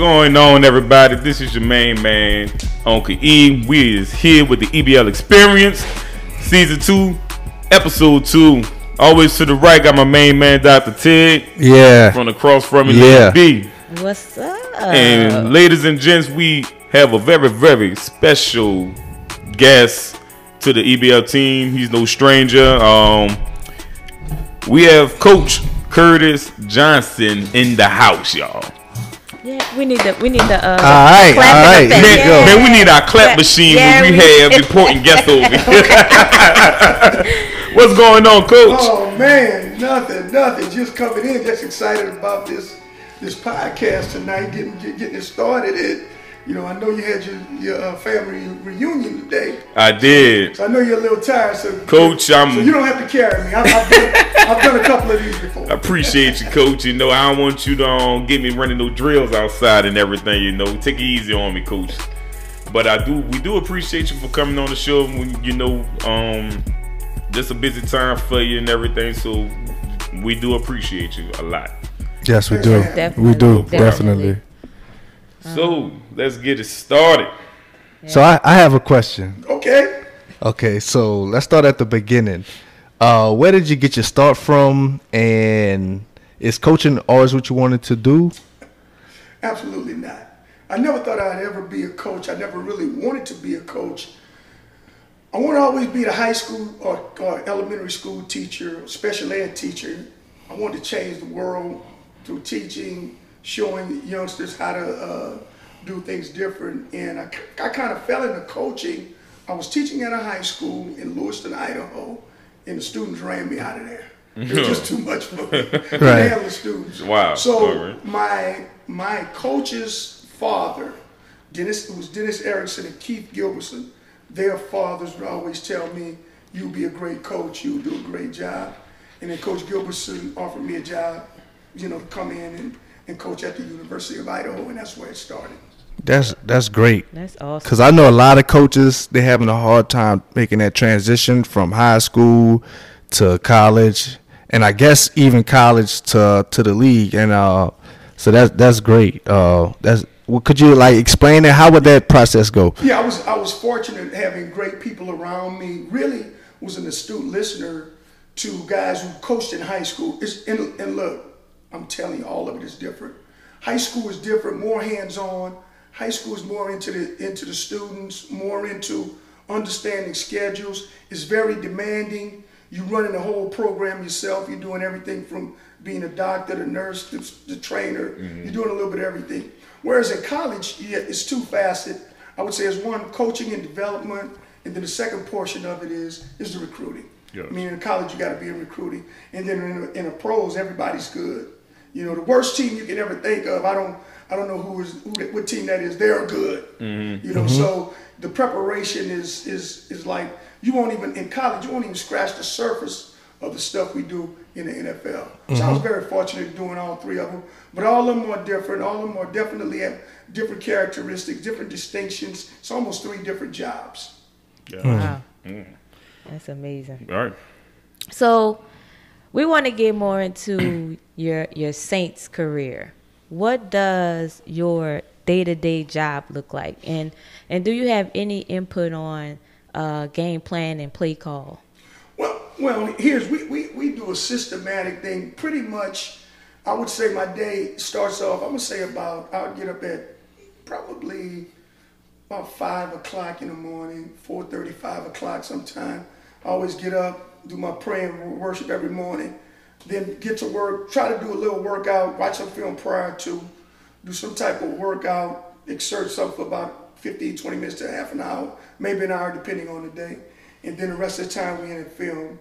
What's going on, everybody? This is your main man, Uncle E. We is here with the EBL Experience, Season 2, Episode 2. Always to the right, got my main man, Dr. Ted. Yeah. From across from me, Yeah. B. What's up? And ladies and gents, we have a very, very special guest to the EBL team. He's no stranger. Um, we have Coach Curtis Johnson in the house, y'all. Yeah, we need the we need the uh All right, clapping all right, effect. here Man, we go. man, we need our clap machine yeah, when we we- have important guests over here. What's going on, Coach? Oh man, nothing, nothing. Just coming in, just excited about this this podcast tonight, getting getting it started. It, you know, I know you had your your uh, family reunion today, I did. so I know you're a little tired. So Coach, I'm- so you don't have to carry me. I've, I've, done, I've done a couple of these before. I appreciate you, Coach. You know, I don't want you to um, get me running no drills outside and everything. You know, take it easy on me, Coach. But I do, we do appreciate you for coming on the show. When you know, um, just a busy time for you and everything. So we do appreciate you a lot. Yes, we do. Definitely, We do, definitely. definitely. So let's get it started. So I, I have a question. Okay. Okay, so let's start at the beginning. Uh, where did you get your start from? And is coaching always what you wanted to do? Absolutely not. I never thought I'd ever be a coach. I never really wanted to be a coach. I want to always be the high school or, or elementary school teacher, special ed teacher. I wanted to change the world through teaching, showing youngsters how to uh, do things different. And I, I kind of fell into coaching. I was teaching at a high school in Lewiston, Idaho, and the students ran me out of there. It was just too much for me. to Right. handle the students. Wow. So All right. my my coach's father, Dennis, it was Dennis Erickson and Keith Gilbertson. Their fathers would always tell me, "You'll be a great coach. You'll do a great job." And then Coach Gilbertson offered me a job, you know, to come in and, and coach at the University of Idaho, and that's where it started. That's that's great. That's awesome. Cause I know a lot of coaches they're having a hard time making that transition from high school to college, and I guess even college to to the league. And uh, so that's that's great. Uh, that's well, could you like explain it? How would that process go? Yeah, I was I was fortunate having great people around me. Really was an astute listener to guys who coached in high school. It's, and, and look, I'm telling you, all of it is different. High school is different, more hands-on. High school is more into the into the students, more into understanding schedules. It's very demanding. You're running the whole program yourself. You're doing everything from being a doctor, the nurse, the, the trainer. Mm-hmm. You're doing a little bit of everything. Whereas in college, yeah, it's two facet. I would say it's one coaching and development, and then the second portion of it is is the recruiting. Yes. I mean, in college you got to be in recruiting, and then in a, in a pros, everybody's good. You know, the worst team you can ever think of. I don't I don't know who is who that, what team that is. They're good. Mm-hmm. You know, mm-hmm. so the preparation is is is like you won't even in college you won't even scratch the surface of the stuff we do in the NFL. So I was mm-hmm. very fortunate doing all three of them, but all of them are different. All of them are definitely have different characteristics, different distinctions. It's almost three different jobs. Yeah. Wow. Mm. That's amazing. All right. So we want to get more into your your Saints career. What does your day to day job look like, and and do you have any input on uh, game plan and play call? Well, well, here's we, we, we do a systematic thing. Pretty much, I would say my day starts off. I'm gonna say about I'll get up at probably about five o'clock in the morning, 4.35 o'clock sometime. I always get up, do my prayer and worship every morning, then get to work, try to do a little workout, watch a film prior to, do some type of workout, exert something for about 15, 20 minutes to half an hour, maybe an hour depending on the day. And then the rest of the time we in the film.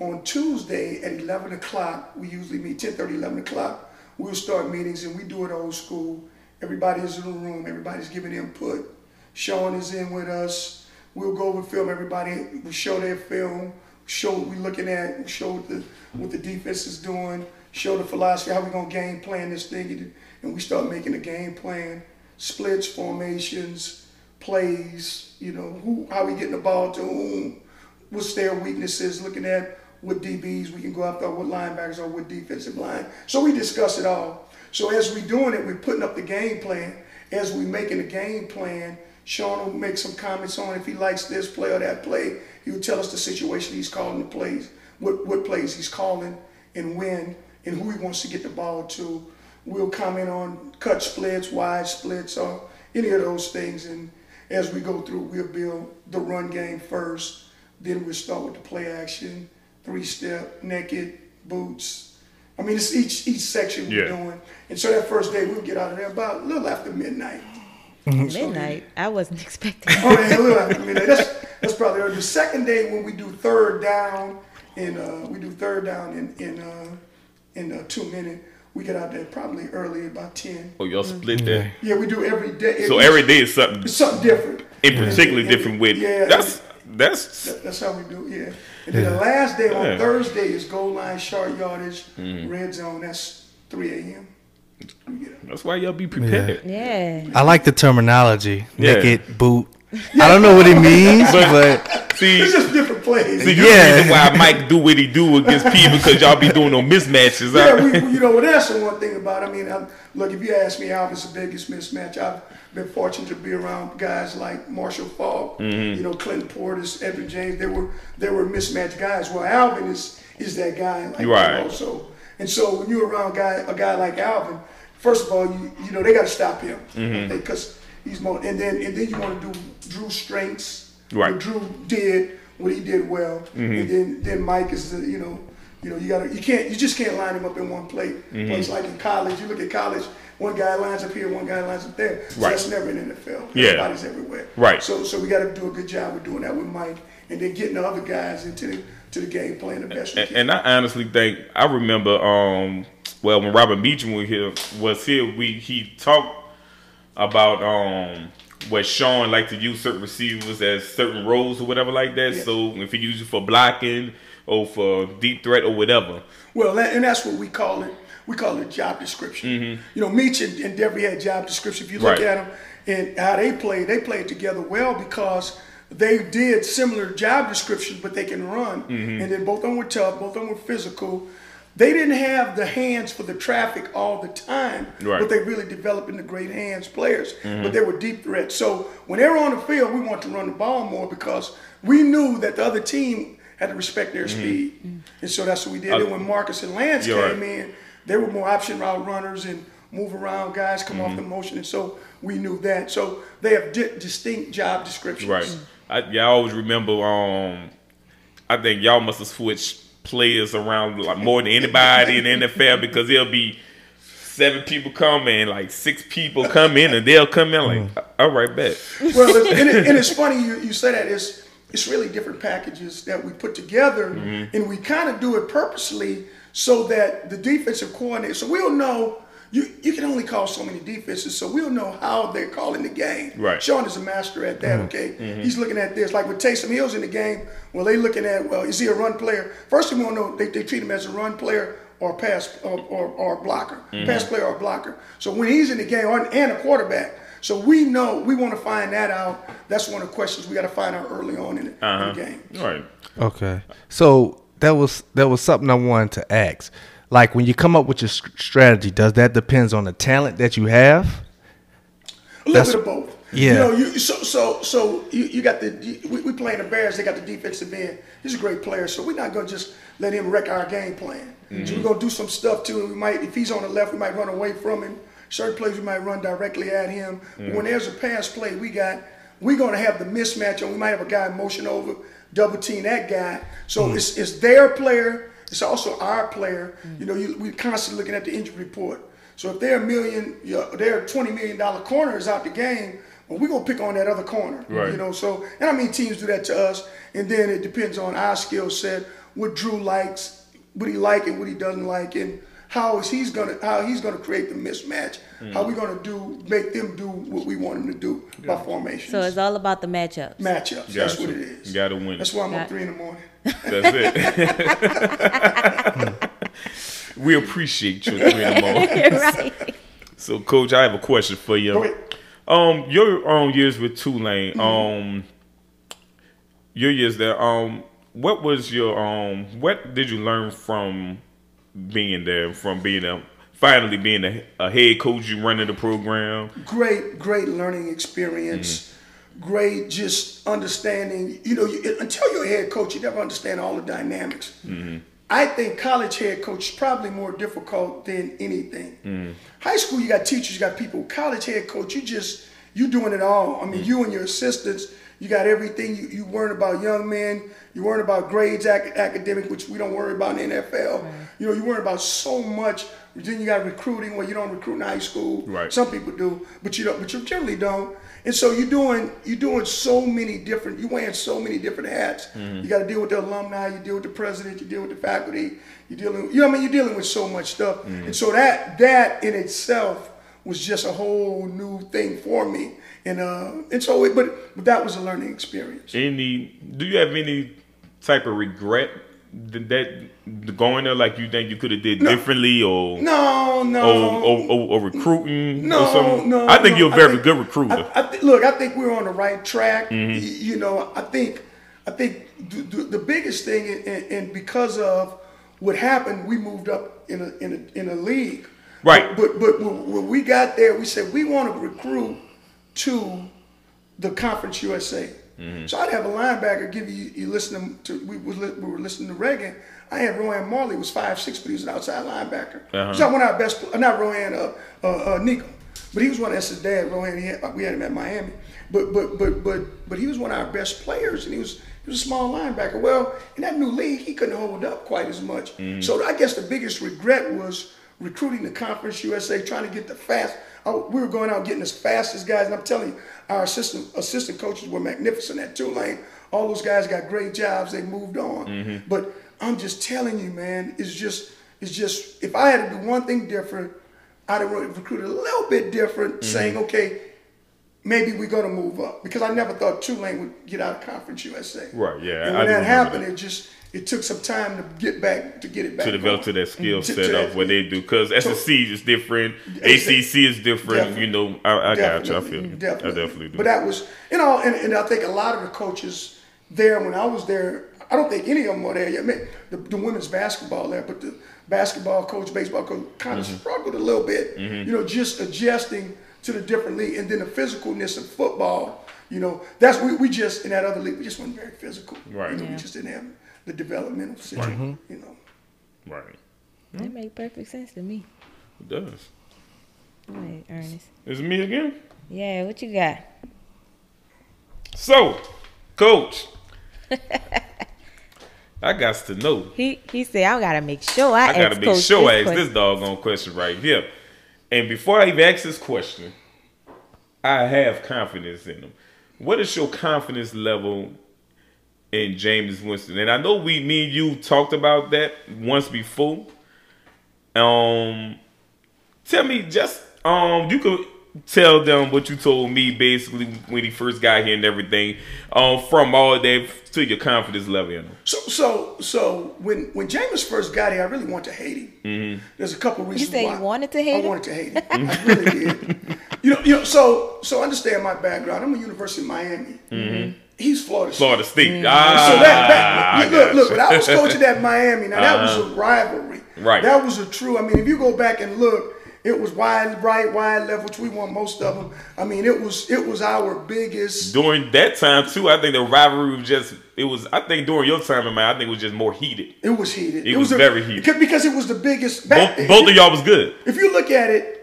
On Tuesday at 11 o'clock, we usually meet 10:30, 11 o'clock. We'll start meetings and we do it old school. Everybody is in the room. Everybody's giving input. Sean is in with us. We'll go over film. Everybody we show their film. Show what we're looking at. Show what the what the defense is doing. Show the philosophy how we're gonna game plan this thing, and we start making a game plan. Splits, formations, plays. You know who how we getting the ball to whom what's their weaknesses, looking at what DBs we can go after, what linebackers or what defensive line. So we discuss it all. So as we're doing it, we're putting up the game plan. As we're making the game plan, Sean will make some comments on if he likes this play or that play. He will tell us the situation he's calling the plays, what what plays he's calling, and when, and who he wants to get the ball to. We'll comment on cut splits, wide splits, or any of those things. And as we go through, we'll build the run game first. Then we'll start with the play action, three step, naked, boots. I mean, it's each each section we're doing. And so that first day, we'll get out of there about a little after midnight. Midnight. I wasn't expecting. Oh, yeah, a little after midnight. That's, that's probably early. The second day when we do third down, and uh, we do third down in in uh, in uh, two minute, we get out there probably early about ten. Oh, y'all split that. Yeah, we do every day. So every day is something it's something different. in particularly And- different with. Yeah, That's that's That- That's how we do it, yeah. And then the last day on Yeah. Thursday is goal line, short yardage, Mm-hmm. red zone. That's 3 a.m. that's why y'all be prepared. Yeah. I like the terminology. Yeah. Naked boot. I don't know what it means, but See, It's just different plays. see, you Yeah. the reason why Mike do what he do against P because y'all be doing no mismatches. Yeah, huh? we, we- you know, well, that's the one thing about. I mean, i look, if you ask me, Alvin's the biggest mismatch. I've been fortunate to be around guys like Marshall Faulk, Mm-hmm. you know, Clinton Portis, Edgerrin James. They were they were mismatched guys. Well, Alvin is is that guy. Like, Right. You know, so and so when you're around guy a guy like Alvin, first of all, you you know they got to stop him Mm-hmm. He's more. And then and then you want to do Drew's strengths. Right. What Drew did what he did well, Mm-hmm. and then then Mike is the you know. You know, you gotta, you can't, you just can't line him up in one plate. Mm-hmm. Place like in college, you look at college, one guy lines up here, one guy lines up there. So Right. that's never in NFL. Yeah. Everybody's everywhere. Right. So, so we got to do a good job of doing that with Mike, and then getting the other guys into the to the game playing the best And, and I honestly think I remember. Um, well, when Robert Meachem was here, was here, we he talked about um what Sean like to use certain receivers as certain roles or whatever like that. Yeah. So if he used it for blocking or for deep threat or whatever. Well, and that's what we call it. We call it job description. You know, Meach and, and Devery had job description. If you look Mm-hmm. Right. at them and how they played, they played together well because they did similar job descriptions, but they can run. Mm-hmm. And then both of them were tough. Both of them were physical. They didn't have the hands for the traffic all the time, Right. Mm-hmm. but they really developed into great hands players. But they were deep threats. So when they were on the field, we wanted to run the ball more because we knew that the other team had to respect their speed. And so that's what we did. Uh, and when Marcus and Lance came right. in, they were more option route runners and move around guys, come Mm-hmm. off the motion. And so we knew that. So they have di- distinct job descriptions. Right. I, yeah, I always remember. Um, I think y'all must have switched players around like more than anybody in the NFL because there'll be seven people come in, like six people come in, and they'll come in like, all right, bet. well, it's, and, it, and it's funny you, you say that. It's it's really different packages that we put together, Mm-hmm. and we kind of do it purposely so that the defensive coordinator. So we'll know. You, you can only call so many defenses, so we'll know how they're calling the game. Right. Sean is a master at that. Mm-hmm. Okay, mm-hmm. he's looking at this like with Taysom Hill's in the game. Well, they looking at well, is he a run player? First, we want to know they, they treat him as a run player or pass or, or, or blocker, mm-hmm. pass player or blocker. So when he's in the game, or, and a quarterback, so we know we want to find that out. That's one of the questions we got to find out early on in the, in the uh-huh. game. All right. Okay. So that was that was something I wanted to ask. Like when you come up with your strategy, does that depends on the talent that you have? A little That's- bit of both. yeah. You know, you so so so you, you got the you- we, we playing the Bears. They got the defensive end. He's a great player, so we're not gonna just let him wreck our game plan. Mm-hmm. So we're gonna do some stuff too. We might if he's on the left, we might run away from him. Certain plays we might run directly at him. But mm-hmm. when there's a pass play, we got we're gonna have the mismatch, and we might have a guy motion over, double team that guy. So mm-hmm. it's it's their player. It's also our player. You know, you, we're constantly looking at the injury report. So if they're a million, you know, they're twenty million dollar corner is out the game, well, we're gonna pick on that other corner. Right. You know, so and I mean teams do that to us, and then it depends on our skill set, what Drew likes, what he like and what he doesn't like, and how is he's gonna how he's gonna create the mismatch. How we gonna do make them do what we want them to do by formation. So it's all about the matchups. matchups. That's what it is. You gotta win. That's why I'm Got- up three in the morning. That's it. we appreciate you three in the morning. right. So, Coach, I have a question for you. Go ahead. Um, your um years with Tulane, um, your years there, um, what was your um? What did you learn from being there? From being a finally being a, a head coach, you running the program. Great, great learning experience. Mm-hmm. Great, just understanding. You know, you, until you're a head coach, you never understand all the dynamics. Mm-hmm. I think college head coach is probably more difficult than anything. Mm-hmm. High school, you got teachers, you got people. College head coach, you just you doing it all. I mean, you and your assistants, you got everything. You you worrying about young men, you worrying about grades, ac- academic, which we don't worry about in the NFL. You know, you worry about so much. Then you got recruiting where you don't recruit in high school. Right. Some people do, but you don't. But you generally don't. And so you're doing you're doing so many different. You're wearing so many different hats. Mm-hmm. You got to deal with the alumni. You deal with the president. You deal with the faculty. You dealing. You know what I mean. You're dealing with so much stuff. Mm-hmm. And so that that in itself was just a whole new thing for me. And uh, and so it, but but that was a learning experience. Any? Do you have any type of regret that, going there? Like you think you could have did differently, or No, no. or, or, or recruiting? No, or something? no. I think no. you're a very think- good recruiter. I, I th- look, I think we're on the right track. Mm-hmm. You know, I think, I think the, the, the biggest thing, and, and because of what happened, we moved up in a in a, in a league. Right. But but when when we got there, we said we want to recruit to the Conference USA. Mm-hmm. So I'd have a linebacker give you you listening to we was we were listening to Reagan. I had Rohan Marley was five six, but he was an outside linebacker. Uh-huh. He's not one of our best. Not Rohan, uh, uh, uh, Nico, but he was one. That's his dad. Rohan. He had, we had him at Miami. But but but but but he was one of our best players, and he was he was a small linebacker. Well, in that new league, he couldn't hold up quite as much. So I guess the biggest regret was recruiting the Conference USA, trying to get the fast. I, we were going out getting as fast as guys, and I'm telling you, our assistant assistant coaches were magnificent at Tulane. All those guys got great jobs. They moved on. Mm-hmm. But I'm just telling you, man, it's just it's just if I had to do one thing different, I'd have recruited a little bit different, mm-hmm. saying, okay, maybe we're gonna move up because I never thought Tulane would get out of Conference USA. Right, yeah, And when do that happened, that. it just it took some time to get back to get it back to develop to going. that skill To- set to of what they do because SEC is different, Exactly. ACC is different. Definitely. You know, I, I got you. I feel you. Definitely. I definitely do. But that was, you know, and, and I think a lot of the coaches there when I was there, I don't think any of them were there yet. I mean, the, the women's basketball there, but the basketball coach, baseball coach, kind of Mm-hmm. struggled a little bit. You know, just adjusting to the different league, and then the physicalness of football. You know, that's we, we just in that other league we just weren't very physical. Right. You know, Yeah. we just didn't have the developmental situation. Mm-hmm. You know. right, That make perfect sense to me. it does. Go ahead, Ernest. Is it me again? Yeah, what you got? So, coach, I got to know. He he said I gotta make sure I, I gotta ask make Coach sure I this ask this question." doggone question right here. And before I even ask this question, I have confidence in him. What is your confidence level in Jameis Winston? And I know we, me and you talked about that once before. Um, tell me just um, you could tell them what you told me basically when he first got here and everything. Um, from all that to your confidence level in him. So so so when when Jameis first got here, I really wanted to hate him. Mm-hmm. There's a couple reasons. You say you wanted to hate I him? wanted to hate him. I really did. You know, you know. So so understand my background. I'm a University of Miami. He's Florida. State. Mm-hmm. Florida State. Mm. Ah, So that, that I look, look, gotcha. when I was coaching at Miami, now that was a rivalry. Uh-huh. Right. That was a true. I mean, if you go back and look, it was wide right, wide left, which we won most of them. I mean, it was it was our biggest. during that time too, I think the rivalry was just it was I think during your time in mind, I think it was just more heated. It was heated. It was a- very heated. because, because it was the biggest. Both, back- both of y'all was good. If you look at it,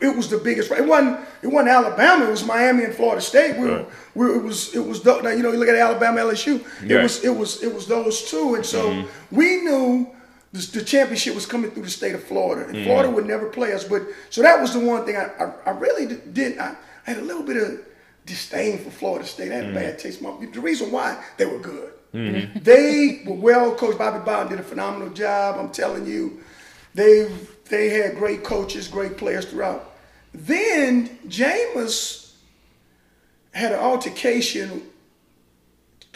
it was the biggest. It wasn't. It wasn't Alabama. It was Miami and Florida State. We, Right. we it was. It was. tho- Now you know. You look at Alabama, LSU. It Right. was. It was. It was those two. And so Mm-hmm. we knew the, the championship was coming through the state of Florida, and Mm-hmm. Florida would never play us. But so that was the one thing I. I, I really did. did I, I had a little bit of disdain for Florida State. I had a bad taste. in my The reason why they were good. They were well coached. Bobby Bowden did a phenomenal job. I'm telling you, they they had great coaches, great players throughout. Then Jameis had an altercation.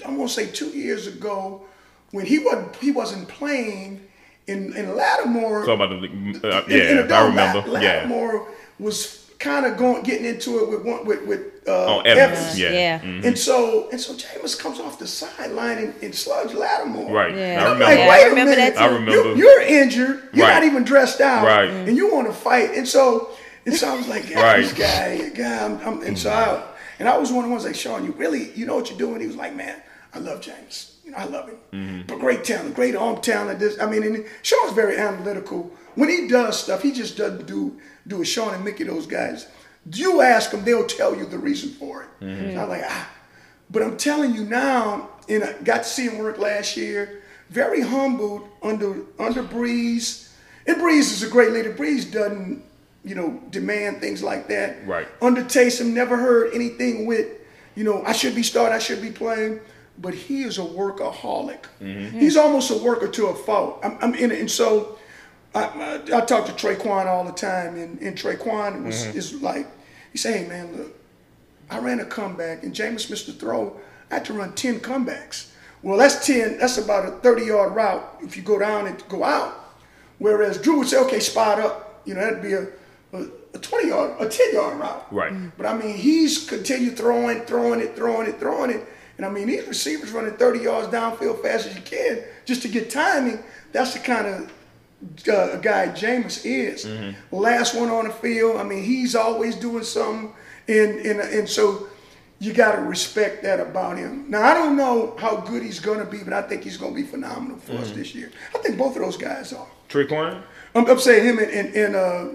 I'm gonna say two years ago when he wasn't he wasn't playing in in Lattimore. Talk about the uh, in- in yeah, I remember. Lat- Yeah, Lattimore was kind of going getting into it with one with with uh, Oh, Evans. Evans. Yeah. Yeah. Mhm. And so and so Jameis comes off the sideline and, and slugs Lattimore. Right. Yeah. I I'm remember. like, Yeah, I wait a remember minute. that I remember. You, you're injured. You're Right. not even dressed out. Right. And you want to fight. And so and so I was like, God, Right. this guy, guy, I'm, I'm, and so I, and I was one of the ones like, Sean, you really, you know what you're doing? He was like, man, I love James. You know, I love him. Mm-hmm. But great talent, great arm talent. This, I mean, and Sean's very analytical. When he does stuff, he just doesn't do do it. Sean and Mickey, those guys. You ask them, they'll tell you the reason for it. Mm-hmm. So I'm like, ah. But I'm telling you now, and I got to see him work last year. Very humbled under under Brees. And Brees is a great leader. Brees doesn't, you know, demand things like that. Right. Under Taysom, never heard anything with, you know, I should be starting, I should be playing. But he is a workaholic. Mm-hmm. He's almost a worker to a fault. I'm, I'm in it, and so I, I, I talk to Tre'Quan all the time, and, and Tre'Quan was mm-hmm. is like, he say, hey man, look, I ran a comeback, and Jameis missed the throw. I had to run ten comebacks. Well, that's ten. That's about a thirty-yard route if you go down and go out. Whereas Drew would say, okay, spot up. You know, that'd be a, a, a twenty-yard, a ten-yard route. Right. But I mean, he's continued throwing, throwing it, throwing it, throwing it. And I mean, these receivers running 30 yards downfield fast as you can just to get timing. That's the kind of uh, guy Jameis is. Last one on the field. I mean, he's always doing something. And, and, and so you got to respect that about him. Now, I don't know how good he's going to be, but I think he's going to be phenomenal for us this year. I think both of those guys are. Tre'Quan, I'm, I'm saying him and, and, and uh,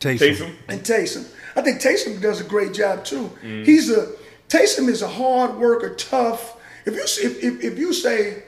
Taysom. and Taysom. I think Taysom does a great job too. Mm. He's a Taysom is a hard worker, tough. If you if, if, if you say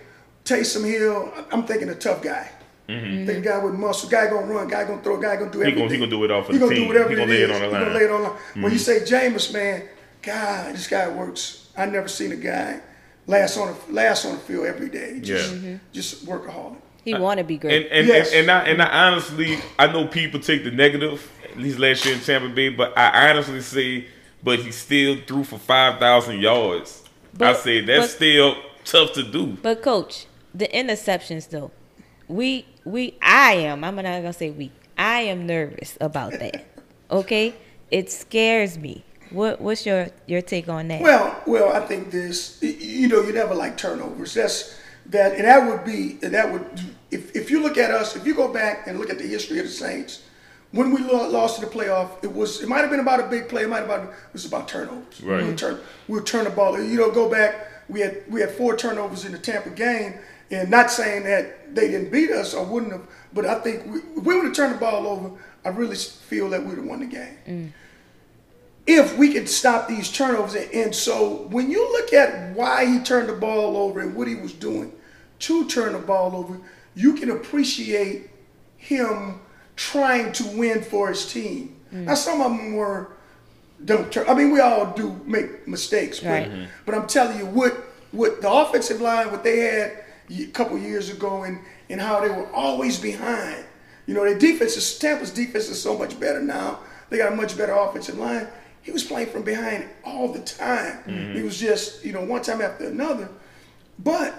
Taysom Hill, I'm thinking a tough guy. Mm-hmm. Think a guy with muscle, guy gonna run, guy gonna throw, guy gonna do He everything. gonna- he gonna do it all for He the gonna team. do whatever He gonna it lay it is. on the He gonna lay it on the line. When you mm. say Jameis, man, God, this guy works. I never seen a guy last on the last on the field every day. Just, Yeah. just workaholic. He uh, want to be great. And and, Yes. and and I and I honestly I know people take the negative at least last year in Tampa Bay, but I honestly say, but he still threw for five thousand yards. I But- say that's but- still tough to do. But coach, the interceptions though, we we I am. I'm not gonna say we. I am nervous about that. Okay, it scares me. What what's your your take on that? Well, well, I think this. You know, you never like turnovers. That's that, and that would be that would. If if you look at us, if you go back and look at the history of the Saints, when we lost to the playoff, it was it might have been about a big play. It might have been it was about turnovers. Right. We would turn we turn the ball. You know, go back. We had we had four turnovers in the Tampa game, and not saying that they didn't beat us or wouldn't have, but I think we, if we would have turned the ball over. I really feel that we would have won the game mm. If we could stop these turnovers. And, and so when you look at why he turned the ball over and what he was doing to turn the ball over, you can appreciate him trying to win for his team. Mm. Now, some of them were don't turn. I mean, we all do make mistakes, but, Right. Mm-hmm. but I'm telling you what what the offensive line, what they had a couple years ago, and and how they were always behind. You know, their defense is Tampa's defense is so much better now. They got a much better offensive line. He was playing from behind all the time. He mm-hmm. was just, you know, one time after another. But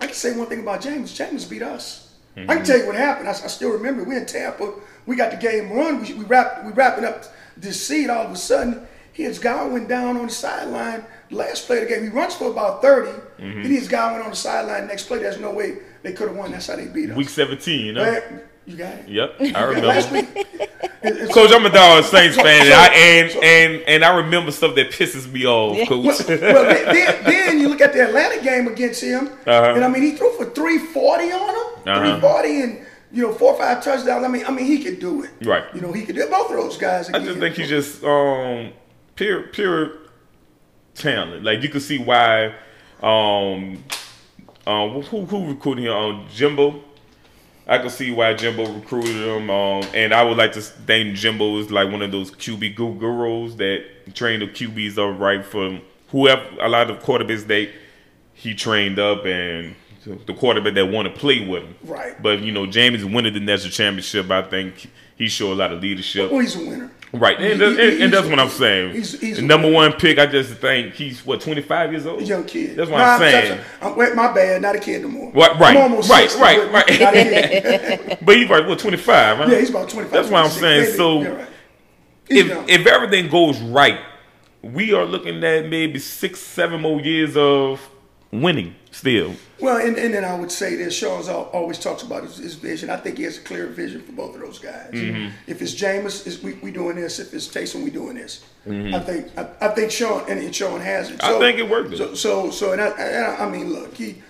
I can say one thing about James. James beat us. I can mm-hmm. tell you what happened. I, I still remember. We in Tampa. We got the game run. We, we wrap we wrapping up this seed. All of a sudden, his guy went down on the sideline. Last play of the game, he runs for about 30 mm-hmm. Then his guy went on the sideline. Next play, there's no way they could have won. That's how they beat us. Week seventeen, you know. Man, you got it. Yep, I remember. last week. And- and Coach, I'm a dog Saints fan, and I, and, and and I remember stuff that pisses me off, Coach. well, then, then, then you look at the Atlanta game against him, Uh-huh. and I mean he threw for 340 on him, Uh-huh. 340 and you know four or five touchdowns. I mean, I mean he could do it. Right. You know he could do it. Both of those guys. I just think he's just um pure pure talent. Like you can see why um um who who recruited him um Jimbo. I can see why Jimbo recruited him, um, and I would like to think Jimbo is like one of those QB gu- gurus that train the QBs up right for whoever. A lot of quarterbacks they he trained up, and the quarterback that want to play with him. Right. But you know, James winning the national championship. I think he showed a lot of leadership. Oh, he's a winner. Right, and, and, he- and that's what I'm saying. he's- he's number one pick, I just think he's what 25 years old. Young kid. That's what Nah, I'm saying. I'm, wait, my bad. Not a kid no more. Right, right, I'm almost right, 60, right, but right. But he's like what 25, huh? yeah, he's about 25. That's what I'm saying. maybe. So Yeah, right. If know. if everything goes right, we are looking at maybe six, seven more years of winning still. Well, and, and then I would say this: Sean's always talks about his, his vision. I think he has a clear vision for both of those guys. Mm-hmm. If it's Jameis, is we, we doing this. If it's Taysom, we doing this. Mm-hmm. I think I, I think Sean and, and Sean has it. I think it worked. So so so and I, and I, I mean, look, he,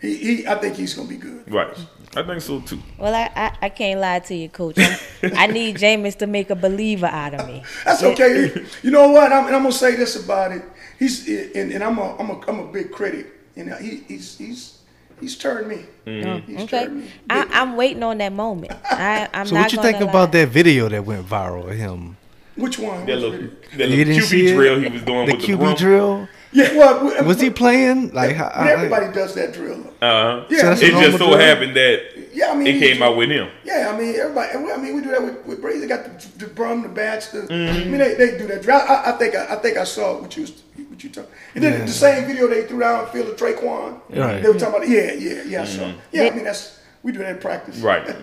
he he I think he's gonna be good. Right. I think so too. Well, I, I, I can't lie to you, Coach. I'm, I need Jameis to make a believer out of me. That's okay. you know what? I'm, and I'm gonna say this about it. He's and, and I'm a I'm a I'm a big critic. You know, he, he's he's he's turned me. Mm-hmm. He's Okay, turned me. I, I'm waiting on that moment. I, I'm So not what you gonna think lie. about that video that went viral of him? Which one? That little, video? that little didn't QB it? drill he was doing the with the QB drill. Yeah, well, Was he playing? Like, how, But everybody does that drill. Uh-huh. Yeah, that's it just so drill? happened that Yeah, I mean, it came out with him. Yeah, I mean, everybody. I mean, we do that with, with Brady. They got the, the brum, the bats. The, Mm-hmm. I mean, they, they do that. drill. I, I think I, I think I saw what you was what you talking. And then the same video they threw down field of Tre'Quan. Right. They were talking about yeah, yeah, yeah. I. Mm-hmm. Yeah, I mean that's we do that in practice. Right.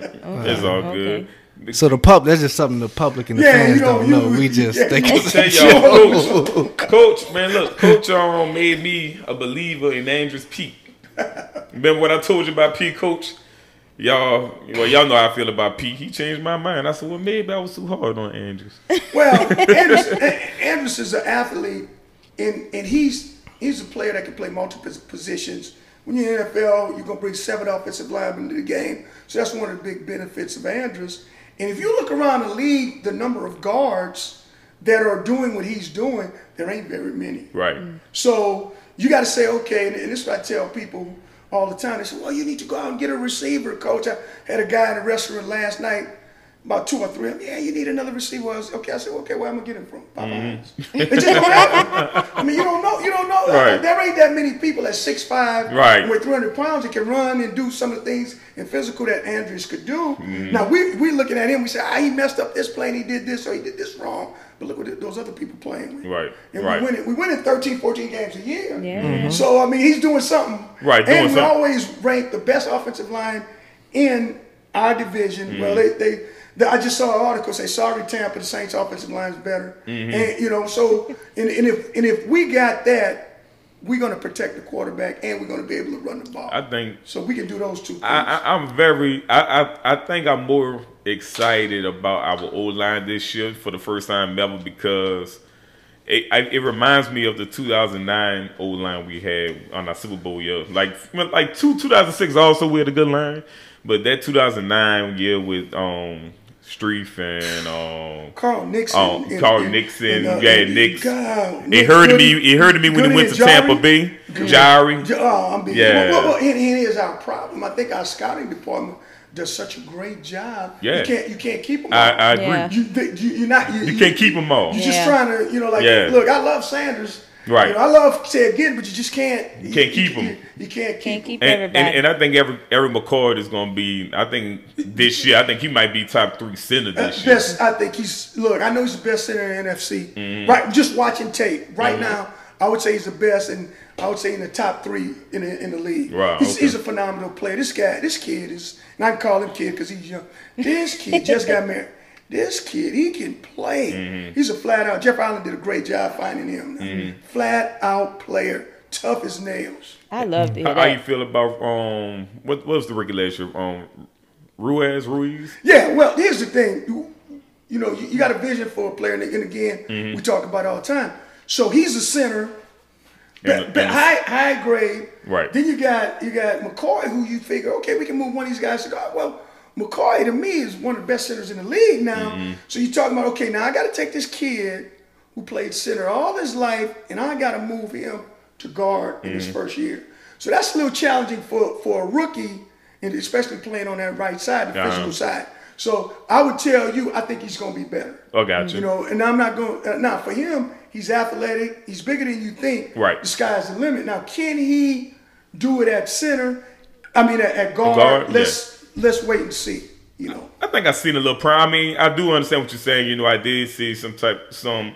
It's all good. So the pub, that's just something the public and the Yeah, fans you know, don't you- know. We just yeah. think I'll it's tell y'all, coach, coach, man, look, coach um, made me a believer in Andrus Peat. Remember what I told you about Peat, coach? Y'all, well, y'all know how I feel about Peat. He changed my mind. I said, well, maybe I was too hard on Andrus. Well, Andrus, Andrus is an athlete, and and he's he's a player that can play multiple positions. When you're in the NFL, you're gonna bring seven offensive linemen to the game, so that's one of the big benefits of Andrus. And if you look around the league, the number of guards that are doing what he's doing, there ain't very many. Right. Mm. So you got to say, okay, and, and this is what I tell people all the time. They say, well, you need to go out and get a receiver, coach. I had a guy in a restaurant last night, about two or three. of them, Yeah, you need another receiver. I was, okay, I said, okay, where am I get him from? Popeyes. it just don't happen. I mean, you don't know. You don't know. Mm-hmm. Right. There ain't that many people at 6'5", Right. and with 300 pounds that can run and do some of the things in physical that Andrus could do. Mm-hmm. Now, we we looking at him, we say, ah, he messed up this play and he did this or he did this wrong. But look what those other people playing with. Right, And right. we winning. We winning 13, 14 games a year. Yeah. Mm-hmm. So I mean, he's doing something. Right, doing and we something. always rank the best offensive line in our division. Mm-hmm. Well, they, they, they, I just saw an article say, "Sorry, Tampa, the Saints' offensive line is better." Mm-hmm. And you know, so and, and if and if we got that, we're going to protect the quarterback and we're going to be able to run the ball. I think so we can do those two things. I, I'm very. I, I I think I'm more excited about our O line this year for the first time ever because it I, it reminds me of the 2009 O line we had on our Super Bowl year. Like like two 2006 also we had a good line, but that 2009 year with um Strief and um Carl Nicks. Oh, and- Carl and- Nicks, and, uh, you had and- Nicks. God, it Nick hurted Goody- me. It hurted me when he went and to Tampa Bay. Jahri. Oh, I'm being, Yeah. well, well, well, and, and here's our problem. I think our scouting department does such a great job. Yeah. You can't you can't keep them. I, all. I agree. Yeah. you, they, you you're not you, You can't keep them all. You're just trying to you know like Yeah. look. I love Sanders. Right. You know, I love say again, but you just can't. You can't keep You, you can't keep. Can't 'em. keep And, everybody. and, and I think every, Erik McCoy is going to be. I think this year, I think he might be top three center this year. Best, I think he's look. I know he's the best center in NFC. Mm-hmm. Right, just watching tape right now. I would say he's the best, and I would say in the top three in the, in the league. Wow, he's, okay. he's a phenomenal player. This guy, this kid is, and I can call him kid because he's young. This kid just got married. This kid, he can play. Mm-hmm. He's a flat out. Jeff Allen did a great job finding him. Mm-hmm. Flat out player, tough as nails. I love to How, how you feel about um what what was the regulation um Ruiz Ruiz? Yeah, well, here's the thing. You, you know, you, you got a vision for a player, and, and again, Mm-hmm. we talk about it all the time. So he's a center, but, And- but high high grade. Right. Then you got you got McCoy, who you figure, okay, we can move one of these guys to guard. Well, McCoy to me is one of the best centers in the league now. Mm-hmm. So you're talking about, okay, now I got to take this kid who played center all his life, and I got to move him to guard in Mm-hmm. his first year. So that's a little challenging for for a rookie, and especially playing on that right side, the Uh-huh. physical side. So I would tell you, I think he's going to be better. Oh, gotcha. You know, and I'm not going. Uh, now for him, he's athletic. He's bigger than you think. Right. The sky's the limit. Now, can he do it at center? I mean, at, at guard. Guard, let's let's wait and see. You know. I think I've seen a little prime. I mean, I do understand what you're saying. You know, I did see some type some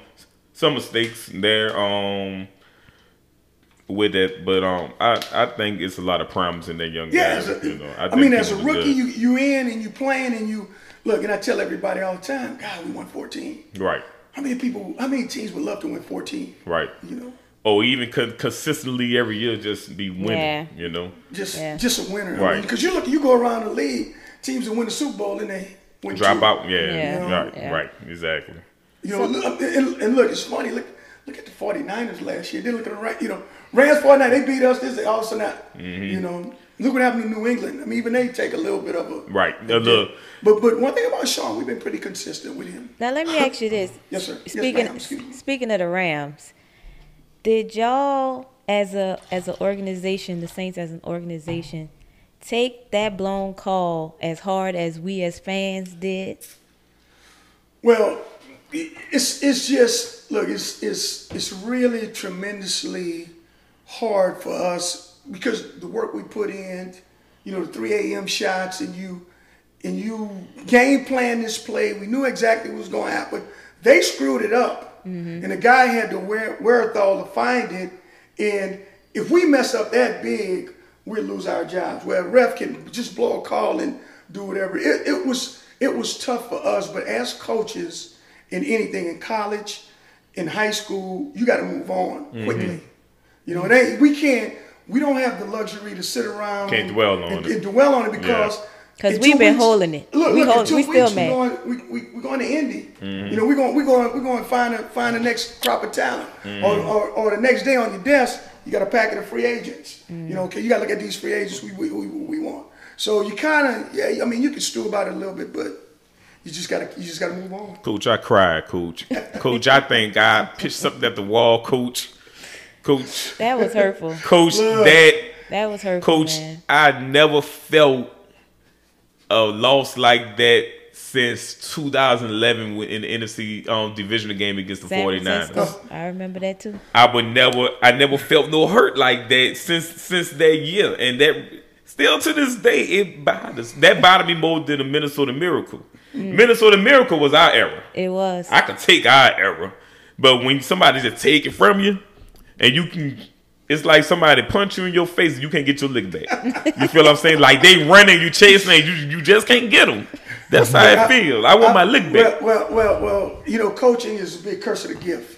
some mistakes there um with it, but um I I think it's a lot of primes in that young Yeah, guy. a, you know, I, think mean, as a rookie, good. you you in and you playing and you look. And I tell everybody all the time, God, we won 14. right. How many people? How many teams would love to win 14? Right. You know, Or even con- consistently every year just be winning. Yeah. You know. just Yeah. just a winner. Right. Because you look, you go around the league, teams that win the Super Bowl and they win Drop two. out. Yeah. Yeah. Right. Yeah. Right. Exactly. You know, look, and, and look, it's funny. Look, look at the 49ers last year. Then look at the right. You know, Rams 49, they beat us. This they all of a sudden, Mm-hmm. you know, look what happened to New England. I mean, even they take a little bit of a Right. a The- the- But but one thing about Sean, we've been pretty consistent with him. Now let me ask you this. Yes, sir. Yes, Speaking ma'am. Me. speaking of the Rams, did y'all as a as an organization, the Saints as an organization, take that blown call as hard as we as fans did? Well, it's it's just look, it's it's it's really tremendously hard for us because the work we put in, you know, the 3 a.m. shots and you and you game plan this play. We knew exactly what was going to happen. They screwed it up, Mm-hmm. and the guy had the where, wherewithal to find it. And if we mess up that big, we'll lose our jobs. Where a ref can just blow a call and do whatever. It, it was it was tough for us, but as coaches in anything in college, in high school, you got to move on mm-hmm. quickly. You know, it ain't we can't we don't have the luxury to sit around Can't dwell on and, it. and dwell on it because 'Cause we've two been holding it. Look, We look, hold- in two we still weeks mad. we're going we, we, we're going to Indy. You know, we're going we're going we're going to find a, find the next crop of talent. Mm-hmm. Or, or or the next day on your desk, you got a packet of free agents. You know, mm. okay, you got to look at these free agents we we, we, we want. So you kind of yeah, I mean, you can stew about it a little bit, but you just gotta you just gotta move on. Coach, I cried, coach. Coach, I think I pitched something at the wall, coach. Coach, That was hurtful. coach, Look. that That was hurtful, coach, man. I never felt a loss like that since 2011 in the NFC um, divisional game against the San 49ers. Francisco. I remember that too. I would never, I never felt no hurt like that since since that year, and that still to this day it bothers. That bothered me more than the Minnesota Miracle. Minnesota Miracle was our era. It was. I could take our era, but when somebody just take it from you, and you can, it's like somebody punch you in your face and you can't get your lick back. you feel what I'm saying? Like they running, you chasing, and you you just can't get them. That's how it feels. I want my lick back. Well, well, well, well, you know, coaching is a big curse of the gift.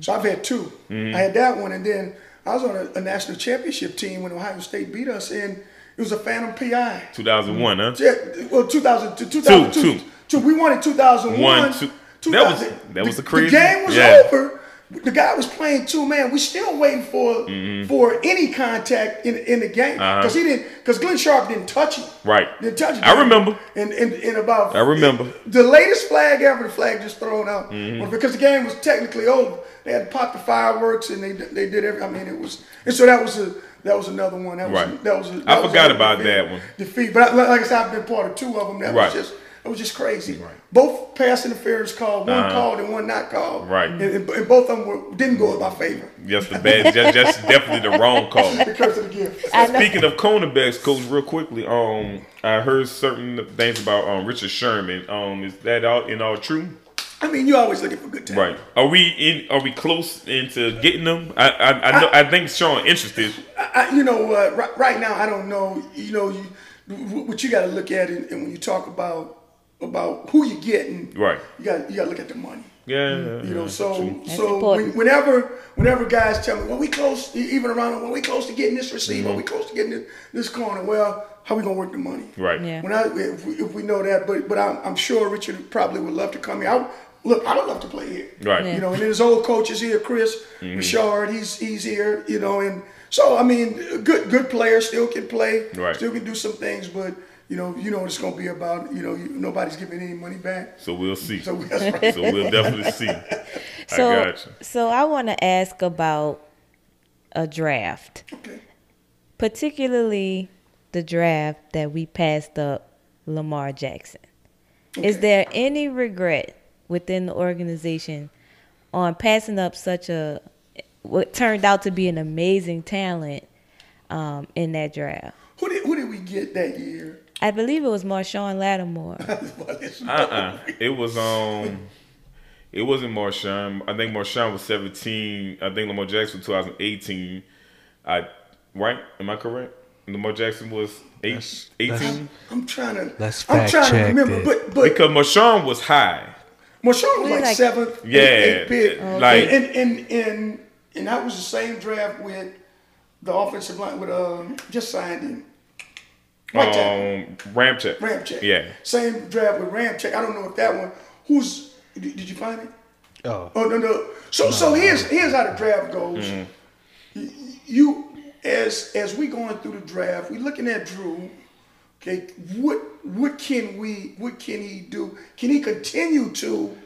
So I've had 2 Mm-hmm. I had that one, and then I was on a, a national championship team when Ohio State beat us, and it was a Phantom PI. 2001, huh? Yeah, well, 2000, 2002. Two, two. two. We won in 2001. One, two. That was- that was the, a crazy- The game was yeah. over. The guy was playing two man. We still waiting for for any contact in in the game Mm-hmm. Uh-huh. because he didn't because Glenn Sharpe didn't touch him. Right. Didn't touch him. I remember. And and, and about I remember. the latest flag ever. The flag just thrown out Mm-hmm. because the game was technically over. They had to pop the fireworks and they they did every. I mean it was and so that was a. That was another one. That was Right. that was. A, I that was forgot about defeat- that one. Defeat, but I, like I said, I've been part of two of them. That Right. was just it was just crazy. Right. Both pass interference called, one Uh-huh. called and one not called. Right. And, and, and both of them were, didn't go in my favor. Just the bad, just, definitely the wrong call. The curse of the gift. Speaking of cornerbacks, coach, real quickly, um, I heard certain things about um Richard Sherman. Um, is that all in all true? I mean, you're always looking for good talent. Right. Are we in? Are we close into getting them? I I I, know, I think Sean interested. I, you know, uh, right, right now, I don't know. You know, you, what you got to look at, and when you talk about about who you're getting, Right. You got you got to look at the money. Yeah. You know, so so when, whenever whenever guys tell me, well, we close, even around, when we close to getting this receiver, Mm-hmm. we close to getting this, this corner. Well, how we gonna work the money? Right. Yeah. When I if we, if we know that, but but I'm, I'm sure Richard probably would love to come here. I, look, I would love to play here. Right. Yeah. You know, and then his old coach is here, Chris Mm-hmm. Richard. He's he's here. You know, and so I mean, good good player, still can play, Right. still can do some things, but. You know, you know what it's gonna be about. You know, you, nobody's giving any money back. So we'll see. So So, that's right. we'll definitely see. So, I got you. so I want to ask about a draft, Okay. particularly the draft that we passed up Lamar Jackson. Is there any regret within the organization on passing up such a what turned out to be an amazing talent um, in that draft? Who did who did we get that year? I believe it was Marshon Lattimore. Uh uh It was um. It wasn't Marshon. I think Marshon was 17. I think Lamar Jackson was 2018. I right? Am I correct? Lamar Jackson was eight, 18. I'm trying to. Let's I'm fact trying to check remember, it. but but because Marshon was high. Marshon was We're like, like- seventh, Yeah, eighth, eighth pick. like- and, and and and and that was the same draft with the offensive line with um just signed him. Right tackle. Um, Ramczyk. Ramczyk. Yeah. Same draft with Ramczyk. I don't know if that one. Who's did, did you find it? Oh. Oh no no. So so here's here's how the draft goes. Mm-hmm. Y- You as as we going through the draft, we looking at Drew. Okay, what what can we what can he do? Can he continue to,